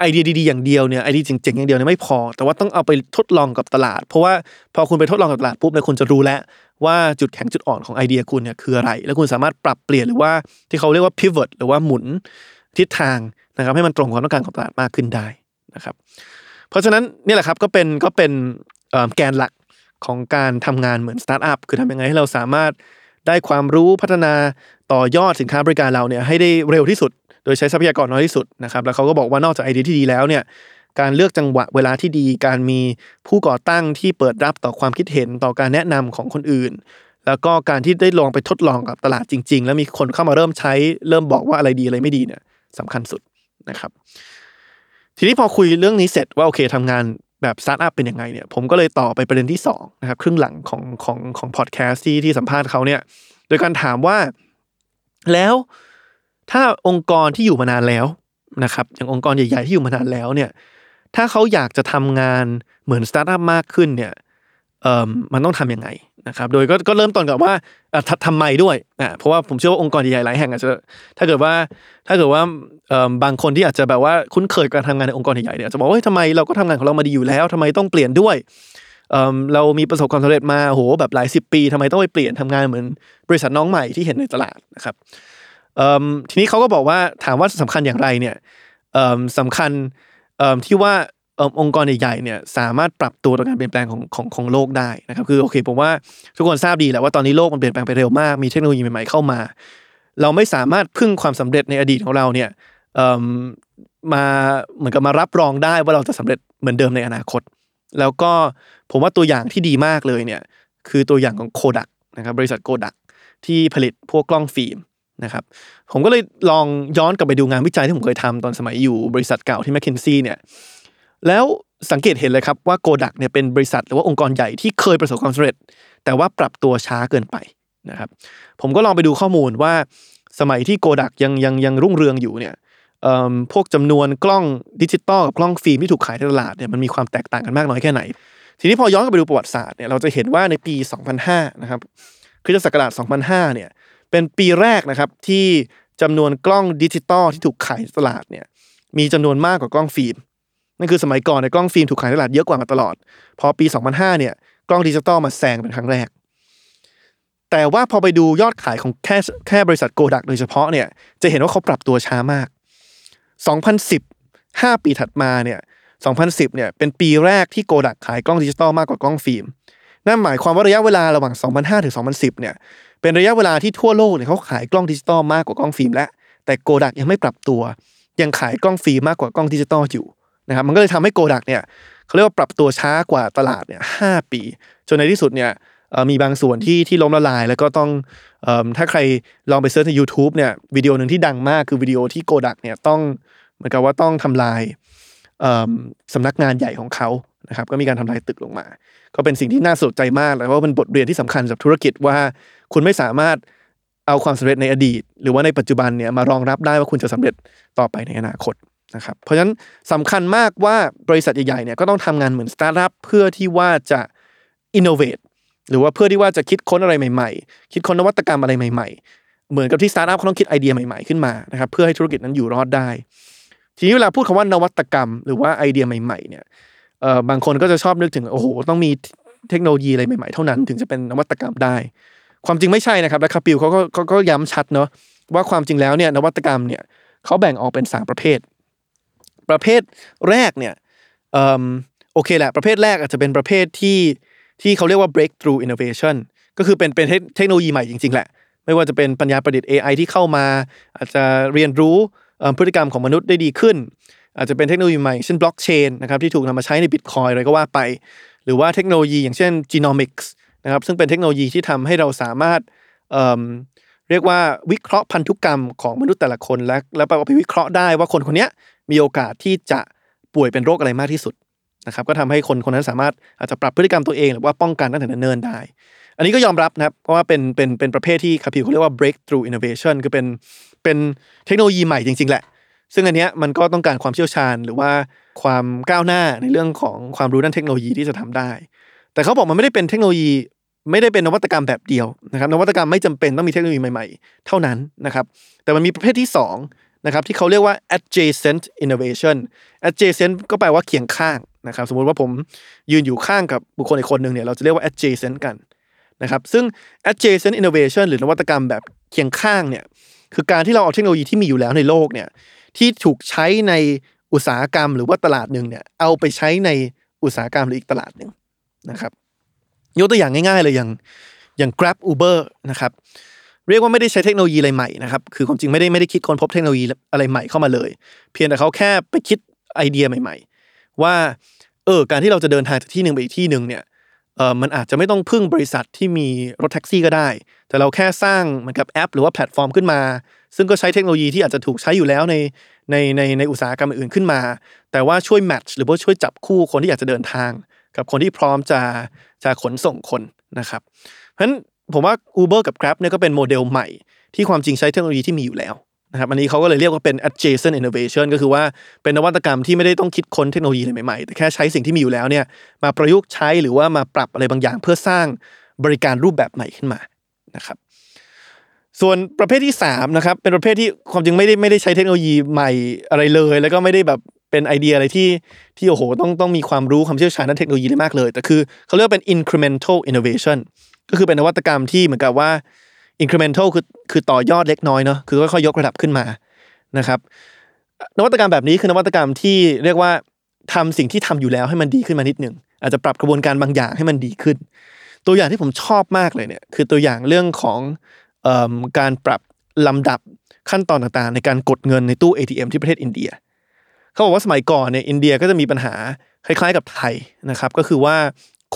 ไอเดียดีๆอย่างเดียวเนี่ยไอเดียเจ๋งๆอย่างเดียวเนี่ยไม่พอ แต่ว่าต้องเอาไปทดลองกับตลาด เพราะว่าพอคุณไปทดลองกับตลาดปุ๊บเนี่ยคุณจะรู้แล้ว ว่าจุดแข็งจุดอ่อนของไอเดียคุณเนี่ยคืออะไร แล้วคุณสามารถปรับเปลี่ยนหรือว่าที่เขาเรียกว่า pivot หรือว่าหมุนทิศทางนะครับ ให้มันตรงความต้องการของตลาดมากขึ้นได้นะครับ เพราะฉะนั้นนี่แหละครับก็เป็นก็เป็นแกนหลักของการทำงานเหมือนสตาร์ทอัพคือทำยังไงให้เราสามารถได้ความรู้พัฒนาต่อยอดสินค้าบริการเราเนี่ยให้ได้เร็วที่สุด โดยใช้ทรัพยากรน้อยที่สุดนะครับ แล้วเขาก็บอกว่านอกจากไอเดียที่ดีแล้วเนี่ย การเลือกจังหวะเวลาที่ดี การมีผู้ก่อตั้งที่เปิดรับต่อความคิดเห็นต่อการแนะนำของคนอื่น แล้วก็การที่ได้ลองไปทดลองกับตลาดจริง ๆ แล้วมีคนเข้ามาเริ่มใช้ เริ่มบอกว่าอะไรดีอะไรไม่ดีเนี่ยสำคัญสุดนะครับ ทีนี้พอคุยเรื่องนี้เสร็จว่าโอเคทำงานแบบสตาร์ทอัพเป็นยังไงเนี่ยผมก็เลยต่อไปประเด็นที่2นะครับครึ่งหลังของของของพอดแคสต์ที่ที่สัมภาษณ์เขาเนี่ยโดยการถามว่าแล้วถ้าองค์กรที่อยู่มานานแล้วนะครับอย่างองค์กรใหญ่ ๆ ที่อยู่มานานแล้วเนี่ย ถ้าเขาอยากจะทำงานเหมือนสตาร์ทอัพมากขึ้นเนี่ยเอ่อมันต้องทำยังไงนะครับ โดยก็ก็เริ่มต้นกับว่าทำทำไมด้วยอะเพราะว่าผมเชื่อว่าองค์กรใหญ่ๆหลายแห่งอาจจะถ้าเกิดว่าถ้าเกิดว่าเอ่อบางคนที่อาจจะแบบว่าคุ้นเคยกับการทำงานในองค์กรใหญ่ๆเนี่ยจะบอกว่าทำไมเราก็ทำงานของเรามาดีอยู่แล้วทำไมต้องเปลี่ยนด้วยเอิ่มเรามีประสบความสำเร็จมาโหแบบหลายสิบปีทำไมต้องไปเปลี่ยนทำงานเหมือนบริษัทน้องใหม่ที่เห็นในตลาดนะครับเอิ่มทีนี้เขาก็บอกว่าถามว่าสำคัญอย่างไรเนี่ยเอิ่มสำคัญ ที่ว่าองค์กรใหญ่ๆเนี่ยสามารถปรับตัวต่อการเปลี่ยนแปลงของของของโลกได้นะครับคือโอเคผมว่าทุกคนทราบดีแหละว่าตอนนี้โลกมันเปลี่ยนแปลงไปเร็วมากมีเทคโนโลยีใหม่ๆเข้ามา เราไม่สามารถพึ่งความสำเร็จในอดีตของเราเนี่ยมมาเหมือนกับมารับรองได้ว่าเราจะสำเร็จเหมือนเดิมในอนาคต แล้วก็ผมว่าตัวอย่างที่ดีมากเลยเนี่ยคือตัวอย่างของโคดักนะครับบริษัทโคดักที่ผลิตพวกกล้องฟิล์ม นะครับผมก็เลยลองย้อนกลับไปดูงานวิจัยที่ผมเคยทำตอนสมัยอยู่บริษัทเก่าที่ m c k เคนซี่เนี่ยแล้วสังเกตเห็นเลยครับว่าโกดักเนี่ยเป็นบริษัทหรือว่าองค์กรใหญ่ที่เคยประสบความสำเร็จ แต่ว่าปรับตัวช้าเกินไปนะครับผมก็ลองไปดูข้อมูลว่าสมัยที่โกดักยังยังยังรุ่งเรืองอยู่เนี่ยพวกจำนวนกล้องดิจิตอลกับกล้องฟิล์มที่ถูกขายในตลาดเนี่ยมันมีความแตกต่างกันมากน้อยแค่ไหน ทีนี้พอย้อนกลับไปดูประวัติศาสตร์เนี่ยเราจะเห็นว่าในปี 2005 นะครับคริสตศักราช2005 เนี่ย เป็นปีแรกนะครับที่จำนวนกล้องดิจิตอลที่ถูกขายในตลาดเนี่ยมีจำนวนมากกว่ากล้องฟิล์มนั่นคือสมัยก่อนในกล้องฟิล์มถูกขายในตลาดเยอะกว่ามาตลอด พอปี 2005 เนี่ยกล้องดิจิตอลมาแซงเป็นครั้งแรก แต่ว่าพอไปดูยอดขายของแค่แค่บริษัทโกดักโดยเฉพาะเนี่ยจะเห็นว่าเขาปรับตัวช้ามาก 2010 5 ปีถัดมาเนี่ย2010 เนี่ยเป็นปีแรกที่โกดักขายกล้องดิจิตอลมากกว่ากล้องฟิล์มนั่นหมายความว่าระยะเวลาระหว่าง 2005 ถึง 2010 เนี่ย เป็นระยะเวลาที่ทั่วโลกเนี่ยเขาขายกล้องดิจิตอลมากกว่ากล้องฟิล์มแล้ว แต่โกดักยังไม่ปรับตัว ยังขายกล้องฟิล์มมากกว่ากล้องดิจิตอลอยู่นะครับมันก็เลยทำให้โกดักเนี่ยเขาเรียกว่าปรับตัวช้ากว่าตลาดเนี่ย5ปี จนในที่สุดเนี่ยมีบางส่วนที่ที่ล้มละลาย แล้วก็ต้องเอ่อถ้าใครลองไป search ใน u t u b e เนี่ยวิดีโอหนึ่งที่ดังมากคือวิดีโอที่โกดักเนี่ยต้องเหมือนกับว่าต้องทำลายเอิ่มสำนักงานใหญ่ของเขานะครับก็มีการทำลายตึกลงมา ก็เป็นสิ่งที่น่าสนใจมากแล้วว่าเป็นบทเรียนที่สำคัญสำหรับธุรกิจว่า คุณไม่สามารถเอาความสำเร็จในอดีต หรือว่าในปัจจุบันเนี่ยมารองรับได้ว่าคุณจะสำเร็จต่อไปในอนาคตนะครับเพราะฉะนั้นสำคัญมากว่าบริษัทใหญ่ๆเนี่ยก็ต้องทำงานเหมือนสตาร์ทอัพเพื่อที่ว่าจะ innovate หรือว่าเพื่อที่ว่าจะคิดค้นอะไรใหม่ๆ คิดค้นนวัตกรรมอะไรใหม่ ๆ เหมือนกับที่สตาร์ทอัพเขาต้องคิดไอเดียใหม่ๆขึ้นมานะครับเพื่อให้ธุรกิจนั้นอยู่รอดได้ ทีนี้เวลาพูดคำว่านวัตกรรม หรือว่าไอเดียใหม่ ๆเนี่ยเอ่อบางคนก็จะชอบนึกถึงโอ้โหต้องมีเทคโนโลยีอะไรใหม่ๆเท่านั้น ถึงจะเป็นนวัตกรรมได้ ความจริงไม่ใช่นะครับและคาปิลเขาก็เขาก็ย้ำชัดเนาะว่าความจริงแล้วเนี่ยนวัตกรรมเนี่ยเขาแบ่งออกเป็นสามประเภท ประเภทแรกเนี่ยเอ่อโอเคแหละประเภทแรกอาจจะเป็นประเภทที่ที่เขาเรียกว่า breakthrough innovation ก็คือเป็นเป็นเทคโนโลยีใหม่จริง ๆ แหละ ไม่ว่าจะเป็นปัญญาประดิษฐ์ AI ที่เข้ามา อาจจะเรียนรู้พฤติกรรมของมนุษย์ได้ดีขึ้น อาจจะเป็นเทคโนโลยีใหม่เช่นบล็อกเชนนะครับที่ถูกนำมาใช้ในบิตคอยอะไรก็ว่าไป หรือว่าเทคโนโลยีอย่างเช่น genomics นะครับซึ่งเป็นเทคโนโลยีที่ทำให้เราสามารถเเรียกว่าวิเคราะห์พันธุกรรมของมนุษย์แต่ละคน และแล้วไปวิเคราะห์ได้ว่าคนคนนี้มีโอกาสที่จะป่วยเป็นโรคอะไรมากที่สุดนะครับก็ทำให้คนคนนั้นสามารถอาจจะปรับพฤติกรรมตัวเอง หรือว่าป้องกันตั้งแต่เนิ่นๆได้ อันนี้ก็ยอมรับนะครับเพราะว่าเป็นเป็นเป็นประเภทที่คาพิวเขาเรียกว่า breakthrough innovation คือเป็นเป็นเทคโนโลยีใหม่จริง ๆ แหละ ซึ่งอันเนี้ยมันก็ต้องการความเชี่ยวชาญ หรือว่าความก้าวหน้าในเรื่องของความรู้ด้านเทคโนโลยีที่จะทำได้ แต่เขาบอกมันไม่ได้เป็นเทคโนโลยี ไม่ได้เป็นนวัตกรรมแบบเดียวนะครับ นวัตกรรมไม่จำเป็นต้องมีเทคโนโลยีใหม่ๆ เท่านั้นนะครับ แต่มันมีประเภทที่สองนะครับที่เขาเรียกว่า adjacent innovation adjacent ก็แปลว่าเคียงข้างนะครับ สมมุติว่าผมยืนอยู่ข้างกับบุคคลอีกคนหนึ่งเนี่ยเราจะเรียกว่า adjacent กันนะครับ ซึ่ง adjacent innovation หรือนวัตกรรมแบบเคียงข้างเนี่ยคือการที่เราเอาเทคโนโลยีที่มีอยู่แล้วในโลกเนี่ยที่ถูกใช้ในอุตสาหกรรมหรือว่าตลาดหนึ่งเนี่ยเอาไปใช้ในอุตสาหกรรมหรืออีกตลาดหนึ่งนะครับ ยกตัวอย่างง่ายๆเลยอย่างอย่าง Grab Uber นะครับเรียกว่าไม่ได้ใช้เทคโนโลยีอะไรใหม่นะครับ คือความจริงไม่ได้ไม่ได้คิดค้นพบเทคโนโลยีอะไรใหม่เข้ามาเลย เพียงแต่เขาแค่ไปคิดไอเดียใหม่ ๆ ว่าเออการที่เราจะเดินทางจากที่หนึ่งไปอีกที่หนึ่งเนี่ยเออมันอาจจะไม่ต้องพึ่งบริษัทที่มีรถแท็กซี่ก็ได้ แต่เราแค่สร้างเหมือนกับแอป หรือว่าแพลตฟอร์มขึ้นมา ซึ่งก็ใช้เทคโนโลยีที่อาจจะถูกใช้อยู่แล้วในในในในอุตสาหกรรมอื่นขึ้นมา แต่ว่าช่วยแมทช์หรือว่าช่วยจับคู่คนที่อยากจะเดินทาง กับคนที่พร้อมจะจะขนส่งคนนะครับ เพราะฉะนั้นผมว่า Uber กับ Grab เนี่ยก็เป็นโมเดลใหม่ ที่ความจริงใช้เทคโนโลยีที่มีอยู่แล้วนะครับอันนี้เขาก็เลยเรียกว่าเป็น adjacent innovation ก็คือว่าเป็นนวัตกรรมที่ไม่ได้ต้องคิดค้นเทคโนโลยีอะไรใหม่ๆ แต่แค่ใช้สิ่งที่มีอยู่แล้วเนี่ยมาประยุกต์ใช้หรือว่ามาปรับอะไรบางอย่าง เพื่อสร้างบริการรูปแบบใหม่ขึ้นมานะครับส่วนประเภทที่3นะครับเป็นประเภทที่ความจริงไม่ได้ไม่ได้ใช้เทคโนโลยีใหม่อะไรเลย แล้วก็ไม่ได้แบบ เป็นไอเดียอะไรที่ที่โอ้โหต้องต้องมีความรู้ความเชี่ยวชาญด้านเทคโนโลยีได้มากเลย แต่คือเขาเรียกว่าเป็น incremental innovation ก็คือเป็นนวัตกรรมที่เหมือนกับว่า incremental คือคือต่อยอดเล็กน้อยเนาะคือค่อยๆยกระดับขึ้นมานะครับ นวัตกรรมแบบนี้คือนวัตกรรมที่เรียกว่าทำสิ่งที่ทำอยู่แล้วให้มันดีขึ้นมานิดหนึ่งอาจจะปรับกระบวนการบางอย่างให้มันดีขึ้น ตัวอย่างที่ผมชอบมากเลยเนี่ยคือตัวอย่างเรื่องของอการปรับลำดับขั้นตอนต่างๆ ในการกดเงินในตู้ ATM ที่ประเทศอินเดีย เขาบอกว่าสมัยก่อนเนี่ยอินเดียก็จะมีปัญหาคล้ายๆกับไทยนะครับ ก็คือว่า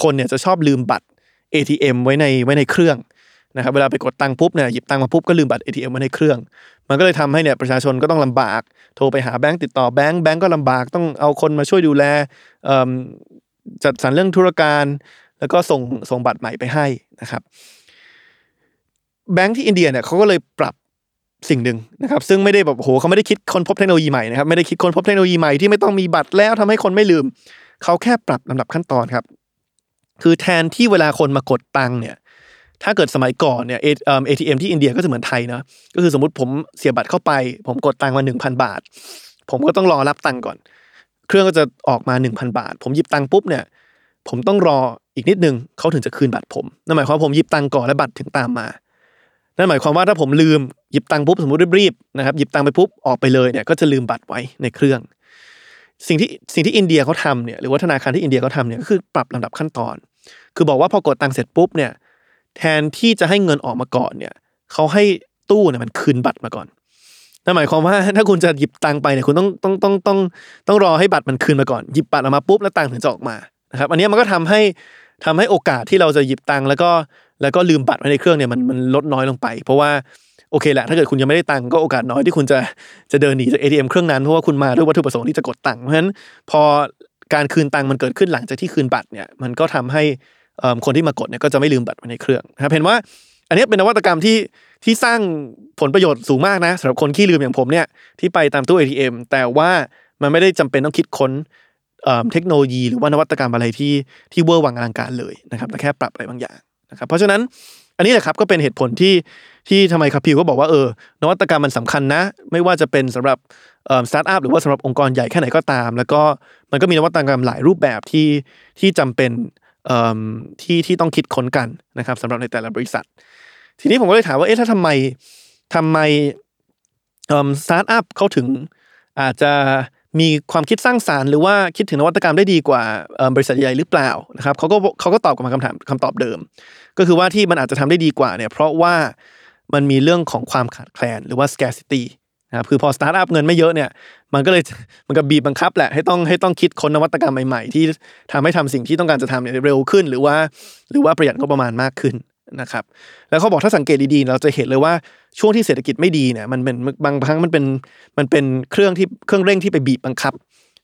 คนเนี่ยจะชอบลืมบัตร ATM ไว้ในไว้ในเครื่องนะครับเวลาไปกดตังค์ปุ๊บเนี่ยหยิบตังค์มาปุ๊บก็ลืมบัตร ATM ไว้ในเครื่อง มันก็เลยทำให้เนี่ยประชาชนก็ต้องลำบาก โทรไปหาแบงก์ติดต่อแบงก์แบงก์ก็ลำบากต้องเอาคนมาช่วยดูแลจัดสรรเรื่องธุรการ แล้วก็ส่งส่งบัตรใหม่ไปให้นะครับ แบงก์ที่อินเดียเนี่ยเขาก็เลยปรับ สิ่งหนึ่งนะครับซึ่งไม่ได้แบบโหเขาไม่ได้คิดค้นพบเทคโนโลยีใหม่นะครับไม่ได้คิดค้นพบเทคโนโลยีใหม่ที่ไม่ต้องมีบัตรแล้วทำให้คนไม่ลืม เขาแค่ปรับลำดับขั้นตอนครับ คือแทนที่เวลาคนมากดตังค์เนี่ยถ้าเกิดสมัยก่อนเนี่ยเอทีเอ็มที่อินเดียก็จะเหมือนไทยนะก็คือสมมติผมเสียบัตรเข้าไป ผมกดตังค์มาหนึ่งพันบาท ผมก็ต้องรอรับตังค์ก่อน เครื่องก็จะออกมาหนึ่งพันบาท ผมหยิบตังค์ปุ๊บเนี่ย ผมต้องรออีกนิดนึงเขาถึงจะคืนบัตรผมนั่นหมายความว่าผมหยิบตังค์ก่อนแล้วบัตรถึงตามมา นั่นหมายความว่าถ้าผมลืมหยิบตังค์ปุ๊บสมมติรีบๆนะครับหยิบตังค์ไปปุ๊บออกไปเลยเนี่ยก็จะลืมบัตรไว้ในเครื่อง สิ่งที่สิ่งที่อินเดียเขาทำเนี่ยหรือว่าธนาคารที่อินเดียเขาทำเนี่ยก็คือปรับลำดับขั้นตอน คือบอกว่าพอกดตังค์เสร็จปุ๊บเนี่ยแทนที่จะให้เงินออกมาก่อนเนี่ยเขาให้ตู้เนี่ยมันคืนบัตรมาก่อนนั่นหมายความว่าถ้าคุณจะหยิบตังค์ไปเนี่ยคุณต้องต้องต้องต้องต้องรอให้บัตรมันคืนมาก่อนหยิบบัตรออกมาปุ๊บแล้วตังค์ถึงจะออกมานะครับอันนี้มันก็ทำให้ทำให้โอกาสที่เราจะหยิบตังค์แล้วก็ แล้วก็ลืมบัตรไว้ในเครื่องเนี่ยมันมันลดน้อยลงไป เพราะว่าโอเคแหละถ้าเกิดคุณยังไม่ได้ตังค์ก็โอกาสน้อยที่คุณจะจะเดินหนีจาก ATM เครื่องนั้นเพราะว่าคุณมาด้วยวัตถุประสงค์ที่จะกดตังค์เพราะฉะนั้นพอการคืนตังค์มันเกิดขึ้นหลังจากที่คืนบัตรเนี่ยมันก็ทำให้คนที่มากดเนี่ยก็จะไม่ลืมบัตรไว้ในเครื่องนะครับเห็นว่า อันนี้เป็นนวัตกรรมที่ที่สร้างผลประโยชน์สูงมากนะสำหรับคนขี้ลืมอย่างผมเนี่ยที่ไปตามตู้ ATM แต่ว่ามันไม่ได้จำเป็นต้องคิดค้นเอิ่มเทคโนโลยี หรือว่านวัตกรรมอะไรที่ที่เวอร์วังอลังการเลยนะครับแต่แค่ปรับอะไรบางอย่าง นะครับเพราะฉะนั้นอันนี้แหละครับก็เป็นเหตุผลที่ที่ทำไมคาพิวก็บอกว่าเออนวัตกรรมมันสำคัญนะ ไม่ว่าจะเป็นสำหรับสตาร์ทอัพหรือว่าสำหรับองค์กรใหญ่แค่ไหนก็ตาม แล้วก็มันก็มีนวัตกรรมหลายรูปแบบที่ที่จำเป็นที่ที่ต้องคิดค้นกันนะครับสำหรับในแต่ละบริษัท ทีนี้ผมก็เลยถามว่าเอ๊ะถ้าทำไมทำไมสตาร์ทอัพเขาถึงอาจจะ มีความคิดสร้างสารรค์หรือว่าคิดถึงนวัตกรรมได้ดีกว่าบริษัทใหญ่หรือเปล่านะครับเขาก็เขาก็ตอบกลับมาคำถามคำตอบเดิม ก็คือว่าที่มันอาจจะทำได้ดีกว่าเนี่ยเพราะว่ามันมีเรื่องของความขาดแคลนหรือว่า scarcity นะครับคือพอสตาร์ทอัพเงินไม่เยอะเนี่ยมันก็เลยมันก็บีบบังคับแหละให้ต้องให้ต้องคิดค้นนวัตกรรมใหม่ๆ ที่ทำให้ทำสิ่งที่ต้องการจะทำเนี่ยเร็วขึ้น หรือว่าหรือว่าประหยัดงบประมาณมากขึ้น นะครับ แล้วเขาบอกถ้าสังเกตดีๆ เราจะเห็นเลยว่าช่วงที่เศรษฐกิจไม่ดีเนี่ยมันเป็นบางครั้งมันเป็นมันเป็นเครื่องที่เครื่องเร่งที่ไปบีบบังคับ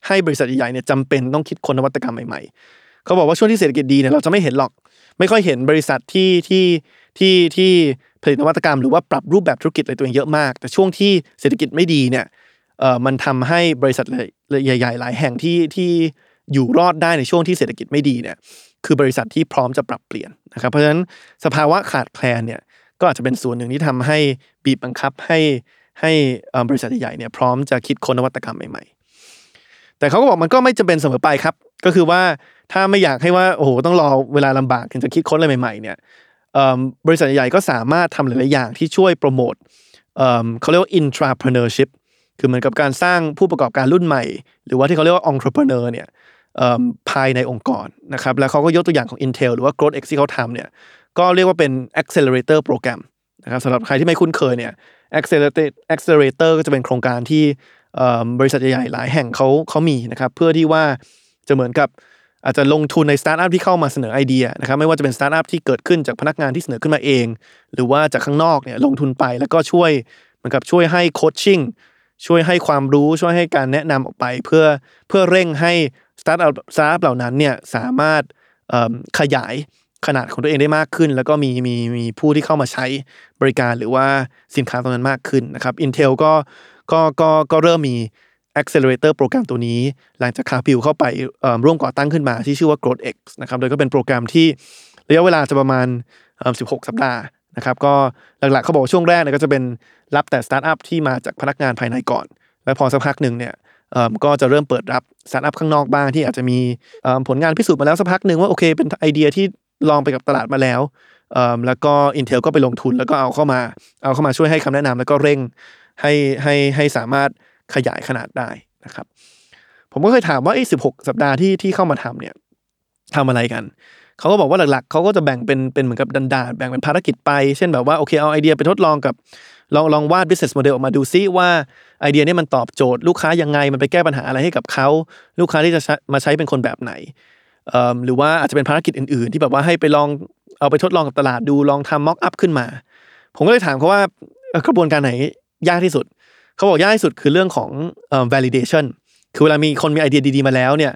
ให้บริษัทใหญ่ๆเนี่ยจำเป็นต้องคิดค้นนวัตกรรมใหม่ๆเขาบอกว่าช่วงที่เศรษฐกิจดีเนี่ยเราจะไม่เห็นหรอก ไม่ค่อยเห็นบริษัทที่ที่ที่ที่ผลิตนวัตกรรมหรือว่าปรับรูปแบบธุรกิจอะไรตัวเองเยอะมาก แต่ช่วงที่เศรษฐกิจไม่ดีเนี่ยเอ่อมันทำให้บริษัทใหญ่ๆหลายแห่งที่ที่อยู่รอดได้ในช่วงที่เศรษฐกิจไม่ดีเนี่ย คือบริษัทที่พร้อมจะปรับเปลี่ยนนะครับ เพราะฉะนั้นสภาวะขาดแคลนเนี่ยก็อาจจะเป็นส่วนหนึ่งที่ทำให้บีบบังคับให้ให้บริษัทใหญ่ๆเนี่ยพร้อมจะคิดค้นนวัตกรรมใหม่ๆ แต่เขาก็บอกมันก็ไม่จำเป็นเสมอไปครับ ก็คือว่าถ้าไม่อยากให้ว่าโอ้โหต้องรอเวลาลำบากถึงจะคิดค้นอะไรใหม่ๆเนี่ยบริษัทใหญ่ก็สามารถทำหลายๆอย่างที่ช่วยโปรโมทเขาเรียกว่า intrapreneurship คือเหมือนกับการสร้างผู้ประกอบการรุ่นใหม่ หรือว่าที่เขาเรียกว่า entrepreneur เนี่ย ภายในองค์กรนะครับแล้วเขาก็ยกตัวอย่างของ Intel หรือว่า Growth X ที่เขาทำเนี่ยก็เรียกว่าเป็น accelerator โปรแกรมนะครับสำหรับใครที่ไม่คุ้นเคยเนี่ย accelerator accelerator ก็จะเป็นโครงการที่บริษัทใหญ่ๆหลายแห่งเขาเขามีนะครับเพื่อที่ว่าจะเหมือนกับอาจจะลงทุนในสตาร์ทอัพที่เข้ามาเสนอไอเดียนะครับไม่ว่าจะเป็นสตาร์ทอัพที่เกิดขึ้นจากพนักงานที่เสนอขึ้นมาเอง หรือว่าจากข้างนอกเนี่ยลงทุนไปแล้วก็ช่วยเหมือนกับช่วยให้ coaching ช่วยให้ความรู้ช่วยให้การแนะนำออกไป เพื่อเพื่อเร่งให้ สตาร์ทอัพสตาร์ทอัพเหล่านั้นเนี่ยสามารถขยายขนาดของตัวเองได้มากขึ้น แล้วก็มีมีมีผู้ที่เข้ามาใช้บริการหรือว่าสินค้าตรงนั้นมากขึ้นนะครับ Intel ก็ก็ก็ก็เริ่มมี accelerator โปรแกรมตัวนี้ หลังจากคาพิวเข้าไปร่วมก่อตั้งขึ้นมาที่ชื่อว่า Growth X นะครับโดยก็เป็นโปรแกรมที่ระยะเวลาจะประมาณ 16 สัปดาห์นะครับก็หลักๆเขาบอกช่วงแรกเนี่ยก็จะเป็นรับแต่สตาร์ทอัพที่มาจากพนักงานภายในก่อน แล้วพอสักพักหนึ่งเนี่ย ก็จะเริ่มเปิดรับสตาร์ทอัพข้างนอกบ้างที่อาจจะมีผลงานพิสูจน์มาแล้วสักพักหนึ่งว่าโอเคเป็นไอเดียที่ลองไปกับตลาดมาแล้วแล้วก็ Intel ก็ไปลงทุนแล้วก็เอาเข้ามา เอาเข้ามาช่วยให้คำแนะนำแล้วก็เร่งให้ให้ให้สามารถขยายขนาดได้นะครับ ผมก็เคยถามว่าไอ้สิบหกสัปดาห์ที่ที่เข้ามาทำเนี่ยทำอะไรกัน เขาก็บอกว่าหลักๆ เขาก็จะแบ่งเป็นเป็นเหมือนกับดันดานแบ่งเป็นภารกิจไป เช่นแบบว่าโอเคเอาไอเดียไปทดลองกับ ลองลองวาด business model ออกมาดูซิว่าไอเดียนี้มันตอบโจทย์ลูกค้ายังไงมันไปแก้ปัญหาอะไรให้กับเขา ลูกค้าที่จะมาใช้เป็นคนแบบไหนหรือว่าอาจจะเป็นภารกิจอื่น ๆ ที่แบบว่าให้ไปลองเอาไปทดลองกับตลาดดูลองทำ mock up ขึ้นมา ผมก็เลยถามเขาว่ากระบวนการไหนยากที่สุด เขาบอกยากที่สุดคือเรื่องของ validation คือเวลามีคนมีไอเดียดีๆมาแล้วเนี่ย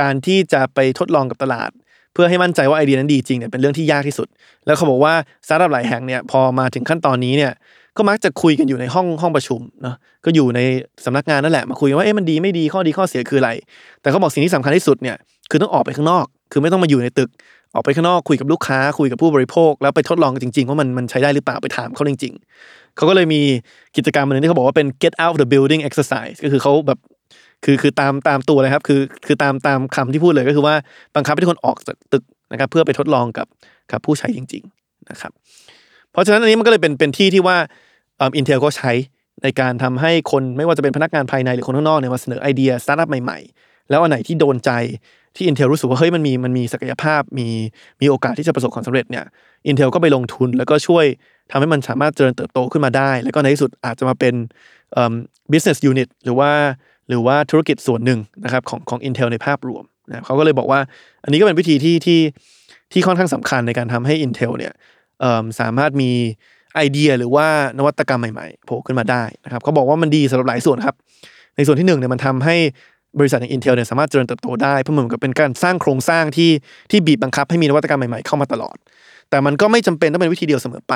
การที่จะไปทดลองกับตลาด เพื่อให้มั่นใจว่าไอเดียนั้นดีจริงเนี่ยเป็นเรื่องที่ยากที่สุด แล้วเขาบอกว่าสตาร์ทอัพหลายแห่งเนี่ยพอมาถึงขั้นตอนนี้เนี่ย ก็มักจะคุยกันอยู่ในห้องห้องประชุมเนาะก็อยู่ในสำนักงานนั่นแหละมาคุยกันว่าเอ๊ะมันดีไม่ดีข้อดีข้อเสียคืออะไร แต่เขาบอกสิ่งที่สำคัญที่สุดเนี่ยคือต้องออกไปข้างนอก คือไม่ต้องมาอยู่ในตึก ออกไปข้างนอกคุยกับลูกค้าคุยกับผู้บริโภค แล้วไปทดลองกันจริงๆว่ามันมันใช้ได้หรือเปล่าไปถามเขาจริง ๆเขาก็เลยมีกิจกรรมอันนึงที่เขาบอกว่าเป็น get out of the building exercise ก็คือเขาแบบคือคือตามตามตัวเลยครับคือคือตามตามคำที่พูดเลยก็คือว่าบังคับให้ทุกคนออกจากตึกนะครับเพื่อไปทดลองกับกับผู้ใช้จริง ๆ นะครับ เพราะฉะนั้นอันนี้มันก็เลยเป็นเป็นที่ที่ว่า Intel ก็ใช้ในการทำให้คนไม่ว่าจะเป็นพนักงานภายในหรือคนข้างนอกเนี่ยมาเสนอไอเดียสตาร์ทอัพใหม่ๆ แล้วอันไหนที่โดนใจที่ Intel รู้สึกว่าเฮ้ยมันมีมันมีศักยภาพมีมีโอกาสที่จะประสบความสำเร็จเนี่ย Intel ก็ไปลงทุนแล้วก็ช่วยทำให้มันสามารถเจริญเติบโตขึ้นมาได้ แล้วก็ในที่สุดอาจจะมาเป็นเอิ่ม business unit หรือว่าหรือว่าธุรกิจส่วนหนึ่งนะครับของของ Intel ในภาพรวมนะเขาก็เลยบอกว่า อันนี้ก็เป็นวิธีที่ที่ที่ค่อนข้างสำคัญในการทำให้ Intel เนี่ย สามารถมีไอเดียหรือว่านวัตกรรมใหม่ๆโผล่ขึ้นมาได้นะครับเขาบอกว่ามันดีสำหรับหลายส่วนครับ ในส่วนที่หนึ่งเนี่ยมันทำให้บริษัทอย่าง Intel เนี่ยสามารถเจริญเติบโตได้เพราะเหมือนกับเป็นการสร้างโครงสร้างที่ที่บีบบังคับให้มีนวัตกรรมใหม่ๆเข้ามาตลอด แต่มันก็ไม่จำเป็นต้องเป็นวิธีเดียวเสมอไป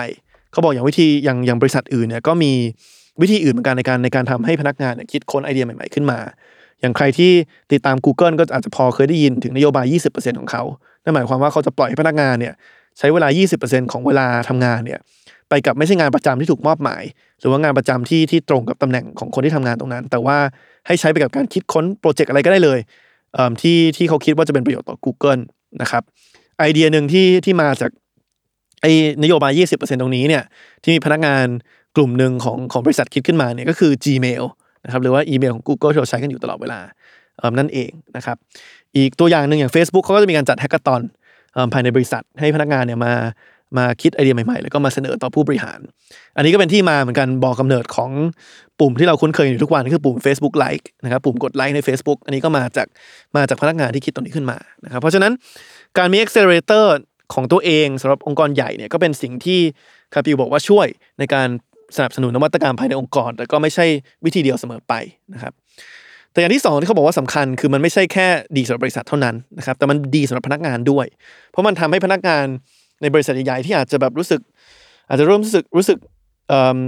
เขาบอกอย่างวิธีอย่างอย่างบริษัทอื่นเนี่ยก็มีวิธีอื่นเหมือนกันในการในการทำให้พนักงานเนี่ยคิดค้นไอเดียใหม่ๆขึ้นมา อย่างใครที่ติดตาม Google ก็อาจจะพอเคยได้ยินถึงนโยบาย 20%ของเขา นั่นหมายความว่าเขาจะปล่อยให้พนักงานเนี่ย ใช้เวลา 20%ของเวลาทำงานเนี่ยไปกับไม่ใช่งานประจำที่ถูกมอบหมาย หรือว่างานประจำที่ที่ตรงกับตำแหน่งของคนที่ทำงานตรงนั้น แต่ว่าให้ใช้ไปกับการคิดค้นโปรเจกต์อะไรก็ได้เลยเที่ที่เขาคิดว่าจะเป็นประโยชน์ต่อ Google นะครับไอเดียหนึ่งที่ที่มาจากไอ้นโยบาย 20%ตรงนี้เนี่ยที่มีพนักงานกลุ่มหนึ่งของของบริษัทคิดขึ้นมาเนี่ยก็คือ Gmail นะครับหรือว่าอีเมลของ Google ที่เราใช้กันอยู่ตลอดเวลานั่นเองนะครับอีกตัวอย่างหนึ่งอย่าง Facebook เขาก็จะมีการจัดแฮกเกอร์ตอน ภายในบริษัทให้พนักงานเนี่ยมามาคิดไอเดียใหม่ๆ แล้วก็มาเสนอต่อผู้บริหาร อันนี้ก็เป็นที่มาเหมือนกันบอกกำเนิดของปุ่มที่เราคุ้นเคยอยู่ทุกวันคือปุ่ม Facebook Like นะครับปุ่มกดไลค์ใน Facebook อันนี้ก็มาจากมาจากพนักงานที่คิดตรงนี้ขึ้นมานะครับเพราะฉะนั้นการมี accelerator ของตัวเองสำหรับองค์กรใหญ่เนี่ยก็เป็นสิ่งที่คาปิวบอกว่าช่วยในการสนับสนุนนวัตกรรมภายในองค์กร แต่ก็ไม่ใช่วิธีเดียวเสมอไปนะครับ แต่อย่างที่สองที่เขาบอกว่าสำคัญคือมันไม่ใช่แค่ดีสำหรับบริษัทเท่านั้นนะครับแต่มันดีสำหรับพนักงานด้วย เพราะมันทำให้พนักงานในบริษัทใหญ่ๆที่อาจจะแบบรู้สึก อาจจะเริ่มรู้สึกรู้สึกเอิ่ม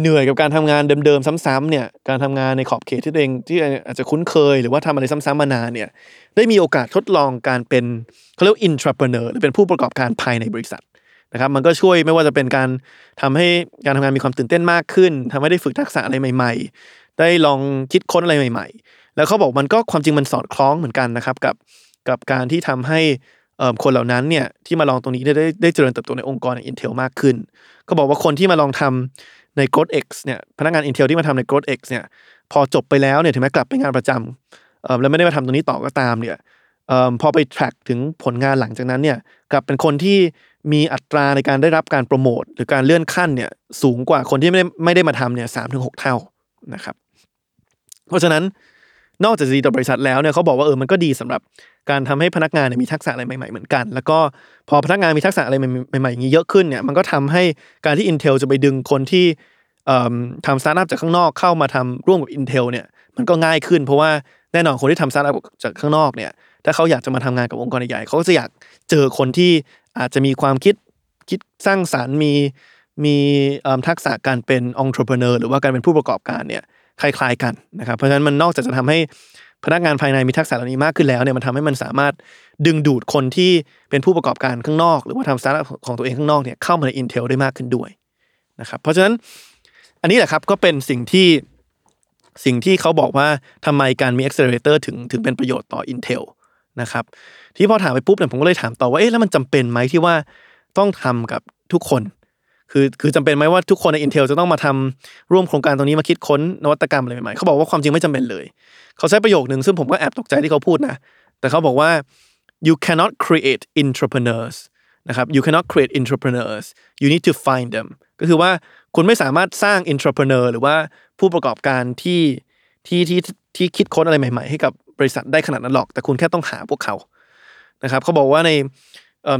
เหนื่อยๆกับการทำงานเดิมๆซ้ำๆเนี่ยการทำงานในขอบเขตที่ตัวเองที่อาจจะคุ้นเคย หรือว่าทำอะไรซ้ำๆมานานเนี่ยได้มีโอกาสทดลองการเป็นเขาเรียกว่า intrapreneur หรือเป็นผู้ประกอบการภายในบริษัทนะครับมันก็ช่วยไม่ว่าจะเป็นการทำให้การทำงานมีความตื่นเต้นมากขึ้นทำให้ได้ฝึกทักษะอะไรใหม่ๆ ได้ลองคิดค้นอะไรใหม่ ๆ แล้วเขาบอกมันก็ความจริงมันสอดคล้องเหมือนกันนะครับกับกับการที่ทำให้คนเหล่านั้นเนี่ยที่มาลองตรงนี้ได้ได้ได้เจริญเติบโตในองค์กรอย่าง Intel มากขึ้น ก็บอกว่าคนที่มาลองทำใน Growth X เนี่ยพนักงาน Intel ที่มาทำใน Growth X เนี่ยพอจบไปแล้วเนี่ยถึงแม้กลับไปงานประจำแล้วไม่ได้มาทำตรงนี้ต่อก็ตามเนี่ยออพอไป track ถึงผลงานหลังจากนั้นเนี่ยกลับเป็นคนที่มีอัตราในการได้รับการโปรโมทหรือการเลื่อนขั้นเนี่ยสูงกว่าคนที่ไม่ได้ไม่ได้มาทำเนี่ยสามถึงหกเท่านะครับ เพราะฉะนั้นนอกจากจะดีต่อบริษัทแล้วเนี่ยเขาบอกว่าเออมันก็ดีสำหรับการทำให้พนักงานเนี่ยมีทักษะอะไรใหม่ๆเหมือนกัน แล้วก็พอพนักงานมีทักษะอะไรใหม่ๆอย่างนี้เยอะขึ้นเนี่ยมันก็ทำให้การที่ Intel จะไปดึงคนที่ทำสตาร์ทอัพจากข้างนอกเข้ามาทำร่วมกับ Intel เนี่ยมันก็ง่ายขึ้น เพราะว่าแน่นอนคนที่ทำสตาร์ทอัพจากข้างนอกเนี่ยถ้าเขาอยากจะมาทำงานกับองค์กรใหญ่ๆเขาก็จะอยากเจอคนที่อาจจะมีความคิดคิดสร้างสรรค์มีมีทักษะการเป็น entrepreneur หรือว่าการเป็นผู้ประกอบการเนี่ย คล้ายๆกันนะครับ เพราะฉะนั้นมันนอกจากจะทำให้พนักงานภายในมีทักษะเหล่านี้มากขึ้นแล้วเนี่ยมันทำให้มันสามารถดึงดูดคนที่เป็นผู้ประกอบการข้างนอก หรือว่าทำสตาร์ทอัพของตัวเองข้างนอกเนี่ยเข้ามาใน Intel ได้มากขึ้นด้วยนะครับเพราะฉะนั้นอันนี้แหละครับก็เป็นสิ่งที่สิ่งที่เขาบอกว่าทำไมการมี accelerator ถึงถึงเป็นประโยชน์ต่อ Intel นะครับที่พอถามไปปุ๊บเนี่ยผมก็เลยถามต่อว่าเอ๊ะแล้วมันจำเป็นไหมที่ว่าต้องทำกับทุกคน คือคือจำเป็นไหมว่าทุกคนใน Intel จะต้องมาทำร่วมโครงการตรงนี้มาคิดค้นนวัตกรรมอะไรใหม่ๆเขาบอกว่าความจริงไม่จำเป็นเลย เขาใช้ประโยคหนึ่งซึ่งผมก็แอบตกใจที่เขาพูดนะแต่เขาบอกว่า you cannot create entrepreneurs นะครับ you cannot create entrepreneurs you need to find them ก็คือว่าคุณไม่สามารถสร้าง entrepreneur หรือว่าผู้ประกอบการที่ที่ที่ที่คิดค้นอะไรใหม่ ๆ ให้กับบริษัทได้ขนาดนั้นหรอก แต่คุณแค่ต้องหาพวกเขานะครับเขาบอกว่าใน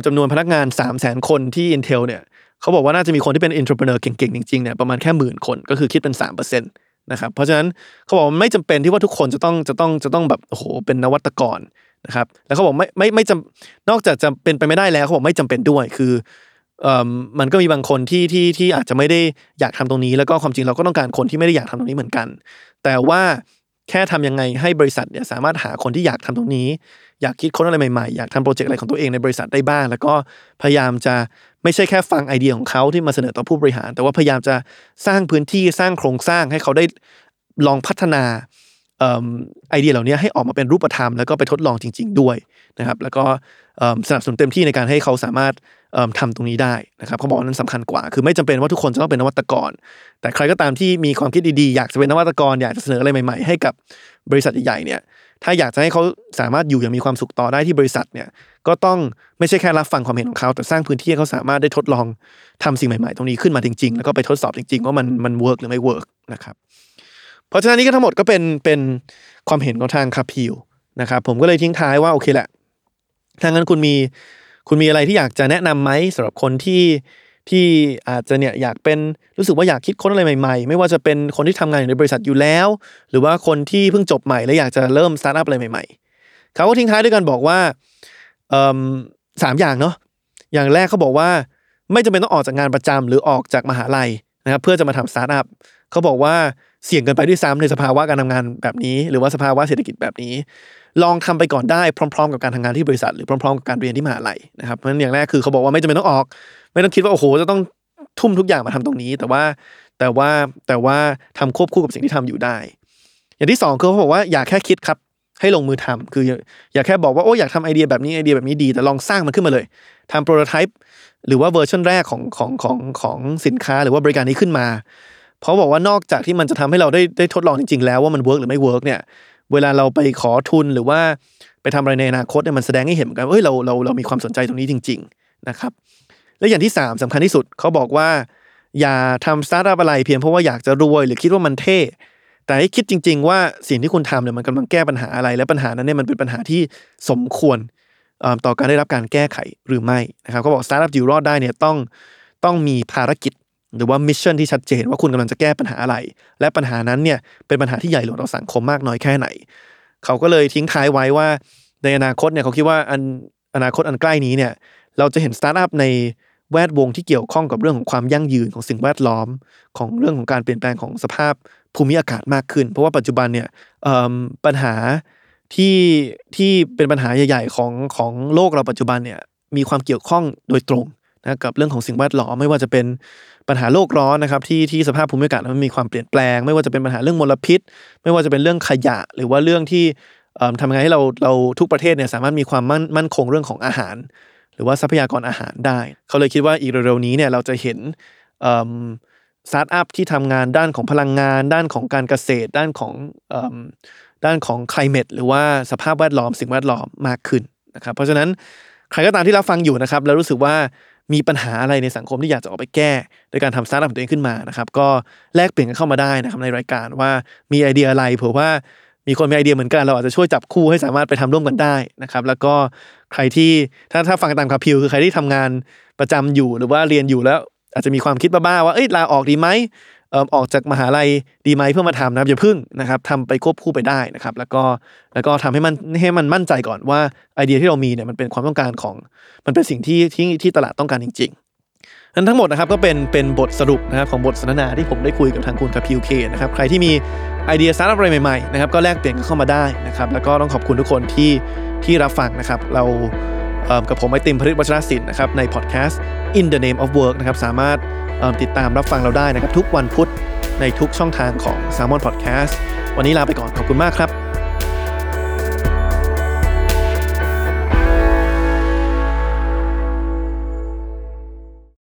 จำนวนพนักงาน 3 0 0 0 0 0 คนที่ Intel เนี่ย เขาบอกว่าน่าจะมีคนที่เป็น entrepreneur เก่งๆ จริงๆเนี่ยประมาณแค่หมื่นคนก็คือคิดเป็น3%นะครับเพราะฉะนั้นเขาบอกไม่จำเป็นที่ว่าทุกคนจะต้องจะต้องจะต้องแบบโอ้โหเป็นนวัตกรนะครับแล้วเขาบอกไม่ไม่ไม่จำนอกจากจะเป็นไปไม่ได้แล้วเขาบอกไม่จำเป็นด้วยคือเอ่อมันก็มีบางคนที่ที่ที่อาจจะไม่ได้อยากทำตรงนี้ แล้วก็ความจริงเราก็ต้องการคนที่ไม่ได้อยากทำตรงนี้เหมือนกัน แต่ว่าแค่ทำยังไงให้บริษัทเนี่ยสามารถหาคนที่อยากทำตรงนี้ อยากคิดค้นอะไรใหม่ๆ อยากทำโปรเจกต์อะไรของตัวเองในบริษัทได้บ้าง แล้วก็พยายามจะไม่ใช่แค่ฟังไอเดียของเขาที่มาเสนอต่อผู้บริหาร แต่ว่าพยายามจะสร้างพื้นที่สร้างโครงสร้างให้เขาได้ลองพัฒนาไอเดียเหล่านี้ให้ออกมาเป็นรูปธรรมแล้วก็ไปทดลองจริง ๆ ด้วยนะครับ แล้วก็สนับสนุนเต็มที่ในการให้เขาสามารถเอิ่มทำตรงนี้ได้นะครับเขาบอกว่านั้นสำคัญกว่า คือไม่จำเป็นว่าทุกคนจะต้องเป็นนวัตกร แต่ใครก็ตามที่มีความคิดดีๆ อยากจะเป็นนวัตกรอยากจะเสนออะไรใหม่ ๆ ให้กับบริษัทใหญ่ๆเนี่ย ถ้าอยากจะให้เขาสามารถอยู่อย่างมีความสุขต่อได้ที่บริษัทเนี่ย ก็ต้องไม่ใช่แค่รับฟังความเห็นของเขา แต่สร้างพื้นที่ให้เขาสามารถได้ทดลองทำสิ่งใหม่ๆ ตรงนี้ขึ้นมาจริง ๆ แล้วก็ไปทดสอบจริงๆว่ามันมัน work หรือไม่ work นะครับ เพราะฉะนั้นนี่ก็ทั้งหมดก็เป็นเป็นความเห็นของทางคาพิวนะครับ ผมก็เลยทิ้งท้ายว่าโอเคแหละถ้างั้นคุณมีคุณมีอะไรที่อยากจะแนะนำไหมสำหรับคนที่ ที่อาจจะเนี่ยอยากเป็นรู้สึกว่าอยากคิดค้นอะไรใหม่ๆ ไม่ว่าจะเป็นคนที่ทำงานอยู่ในบริษัทอยู่แล้ว หรือว่าคนที่เพิ่งจบใหม่และอยากจะเริ่มสตาร์ทอัพอะไรใหม่ๆ เขาก็ทิ้งท้ายด้วยกันบอกว่าสามอย่างเนาะอย่างแรกเขาบอกว่า ไม่จำเป็นต้องออกจากงานประจำหรือออกจากมหาลัยนะครับเพื่อจะมาทำสตาร์ทอัพเขาบอกว่าเสี่ยงเกินไปด้วยซ้ำในสภาวะการทำงานแบบนี้ หรือว่าสภาวะเศรษฐกิจแบบนี้ ลองทำไปก่อนได้พร้อม ๆ กับการทำงานที่บริษัท หรือพร้อม ๆ กับการเรียนที่มหาลัยนะครับเพราะฉะนั้นอย่างแรกคือเขาบอกว่าไม่จำเป็นต้องออก ไม่ต้องคิดว่าโอ้โหจะต้องทุ่มทุกอย่างมาทำตรงนี้ แต่ว่าแต่ว่าแต่ว่าทำควบคู่กับสิ่งที่ทำอยู่ได้ อย่างที่สองคือเขาบอกว่าอย่าแค่คิดครับ ให้ลงมือทำคืออย่าแค่บอกว่าโอ้อยากทำไอเดียแบบนี้ไอเดียแบบนี้ดี แต่ลองสร้างมันขึ้นมาเลยทำ prototype หรือว่าเวอร์ชันแรกของของของของสินค้าหรือว่าบริการนี้ขึ้นมาเพราะบอกว่านอกจากที่มันจะทำให้เราได้ได้ทดลองจริงๆ แล้วว่ามัน work หรือไม่ work เนี่ยเวลาเราไปขอทุนหรือว่าไปทำอะไรในอนาคตเนี่ยมันแสดงให้เห็นเหมือนกันเฮ้ยเราเราเรามีความสนใจตรงนี้จริง ๆ นะครับ และอย่างที่สามสำคัญที่สุดเขาบอกว่า อย่าทำสตาร์ทอัพอะไรเพียงเพราะว่าอยากจะรวยหรือคิดว่ามันเท่ แต่ให้คิดจริง ๆ ว่าสิ่งที่คุณทำเนี่ยมันกำลังแก้ปัญหาอะไร และปัญหานั้นเนี่ยมันเป็นปัญหาที่สมควรต่อการได้รับการแก้ไขหรือไม่นะครับเขาบอกสตาร์ทอัพอยู่รอดได้เนี่ยต้องต้องมีภารกิจหรือว่า mission ที่ชัดเจนว่าคุณกำลังจะแก้ปัญหาอะไร และปัญหานั้นเนี่ยเป็นปัญหาที่ใหญ่หลวงต่อสังคมมากน้อยแค่ไหน เขาก็เลยทิ้งท้ายไว้ว่าในอนาคตเนี่ยเขาคิดว่าอันอนาคตอันใกล้นี้เนี่ยเราจะเห็นสตาร์ทอัพใน แวดวงที่เกี่ยวข้องกับเรื่องของความยั่งยืนของสิ่งแวดล้อม ของเรื่องของการเปลี่ยนแปลงของสภาพภูมิอากาศมากขึ้น เพราะว่าปัจจุบันเนี่ยปัญหาที่ที่เป็นปัญหาใหญ่ๆของของโลกเราปัจจุบันเนี่ยมีความเกี่ยวข้องโดยตรงนะกับเรื่องของสิ่งแวดล้อมไม่ว่าจะเป็นปัญหาโลกร้อนนะครับที่ที่สภาพภูมิอากาศมันมีความเปลี่ยนแปลง ไม่ว่าจะเป็นปัญหาเรื่องมลพิษ ไม่ว่าจะเป็นเรื่องขยะ หรือว่าเรื่องที่ทำไงให้เราเราทุกประเทศเนี่ยสามารถมีความมั่นมั่นคงเรื่องของอาหาร หรือว่าทรัพยากรอาหารได้ เขาเลยคิดว่าอีกเร็วๆนี้เนี่ยเราจะเห็นสตาร์ทอัพที่ทำงานด้านของพลังงาน ด้านของการเกษตร ด้านของด้านของ climate หรือว่าสภาพแวดล้อมสิ่งแวดล้อมมากขึ้นนะครับเพราะฉะนั้นใครก็ตามที่รับฟังอยู่นะครับแล้วรู้สึกว่ามีปัญหาอะไรในสังคมที่อยากจะออกไปแก้ โดยการทำสตาร์ทอัพของตัวเองขึ้นมานะครับก็แลกเปลี่ยนกันเข้ามาได้นะครับในรายการว่ามีไอเดียอะไรเผื่อว่า มีคนมีไอเดียเหมือนกันเราอาจจะช่วยจับคู่ให้สามารถไปทำร่วมกันได้นะครับ แล้วก็ใครที่ถ้าถ้าฟังตามคาพิวคือใครที่ทำงานประจำอยู่หรือว่าเรียนอยู่แล้ว อาจจะมีความคิดบ้าๆว่าเอ้ยลาออกดีไหมเออออกจากมหาลัยดีไหมเพื่อมาทำนะครับอย่าพึ่งนะครับทำไปควบคู่ไปได้นะครับ แล้วก็แล้วก็ทำให้มันให้มันมั่นใจก่อนว่าไอเดียที่เรามีเนี่ยมันเป็นความต้องการของมันเป็นสิ่งที่ที่ที่ตลาดต้องการจริง นั้นทั้งหมดนะครับก็เป็นเป็นบทสรุปนะครับของบทสนทนาที่ผมได้คุยกับทางคุณกับพีวเคนะครับใครที่มีไอเดียสตาร์ทอัพอะไรใหม่ๆนะครับก็แลกเปลี่ยนกันเข้ามาได้นะครับแล้วก็ต้องขอบคุณทุกคนที่ที่รับฟังนะครับเราเออกับผมไอติมพริตวัชรศิลป์นะครับในพอดแคสต์ In the Name of Work นะครับสามารถติดตามรับฟังเราได้นะครับทุกวันพุธในทุกช่องทางของ s ซ l m o n Podcast วันนี้ลาไปก่อนขอบคุณมากครับ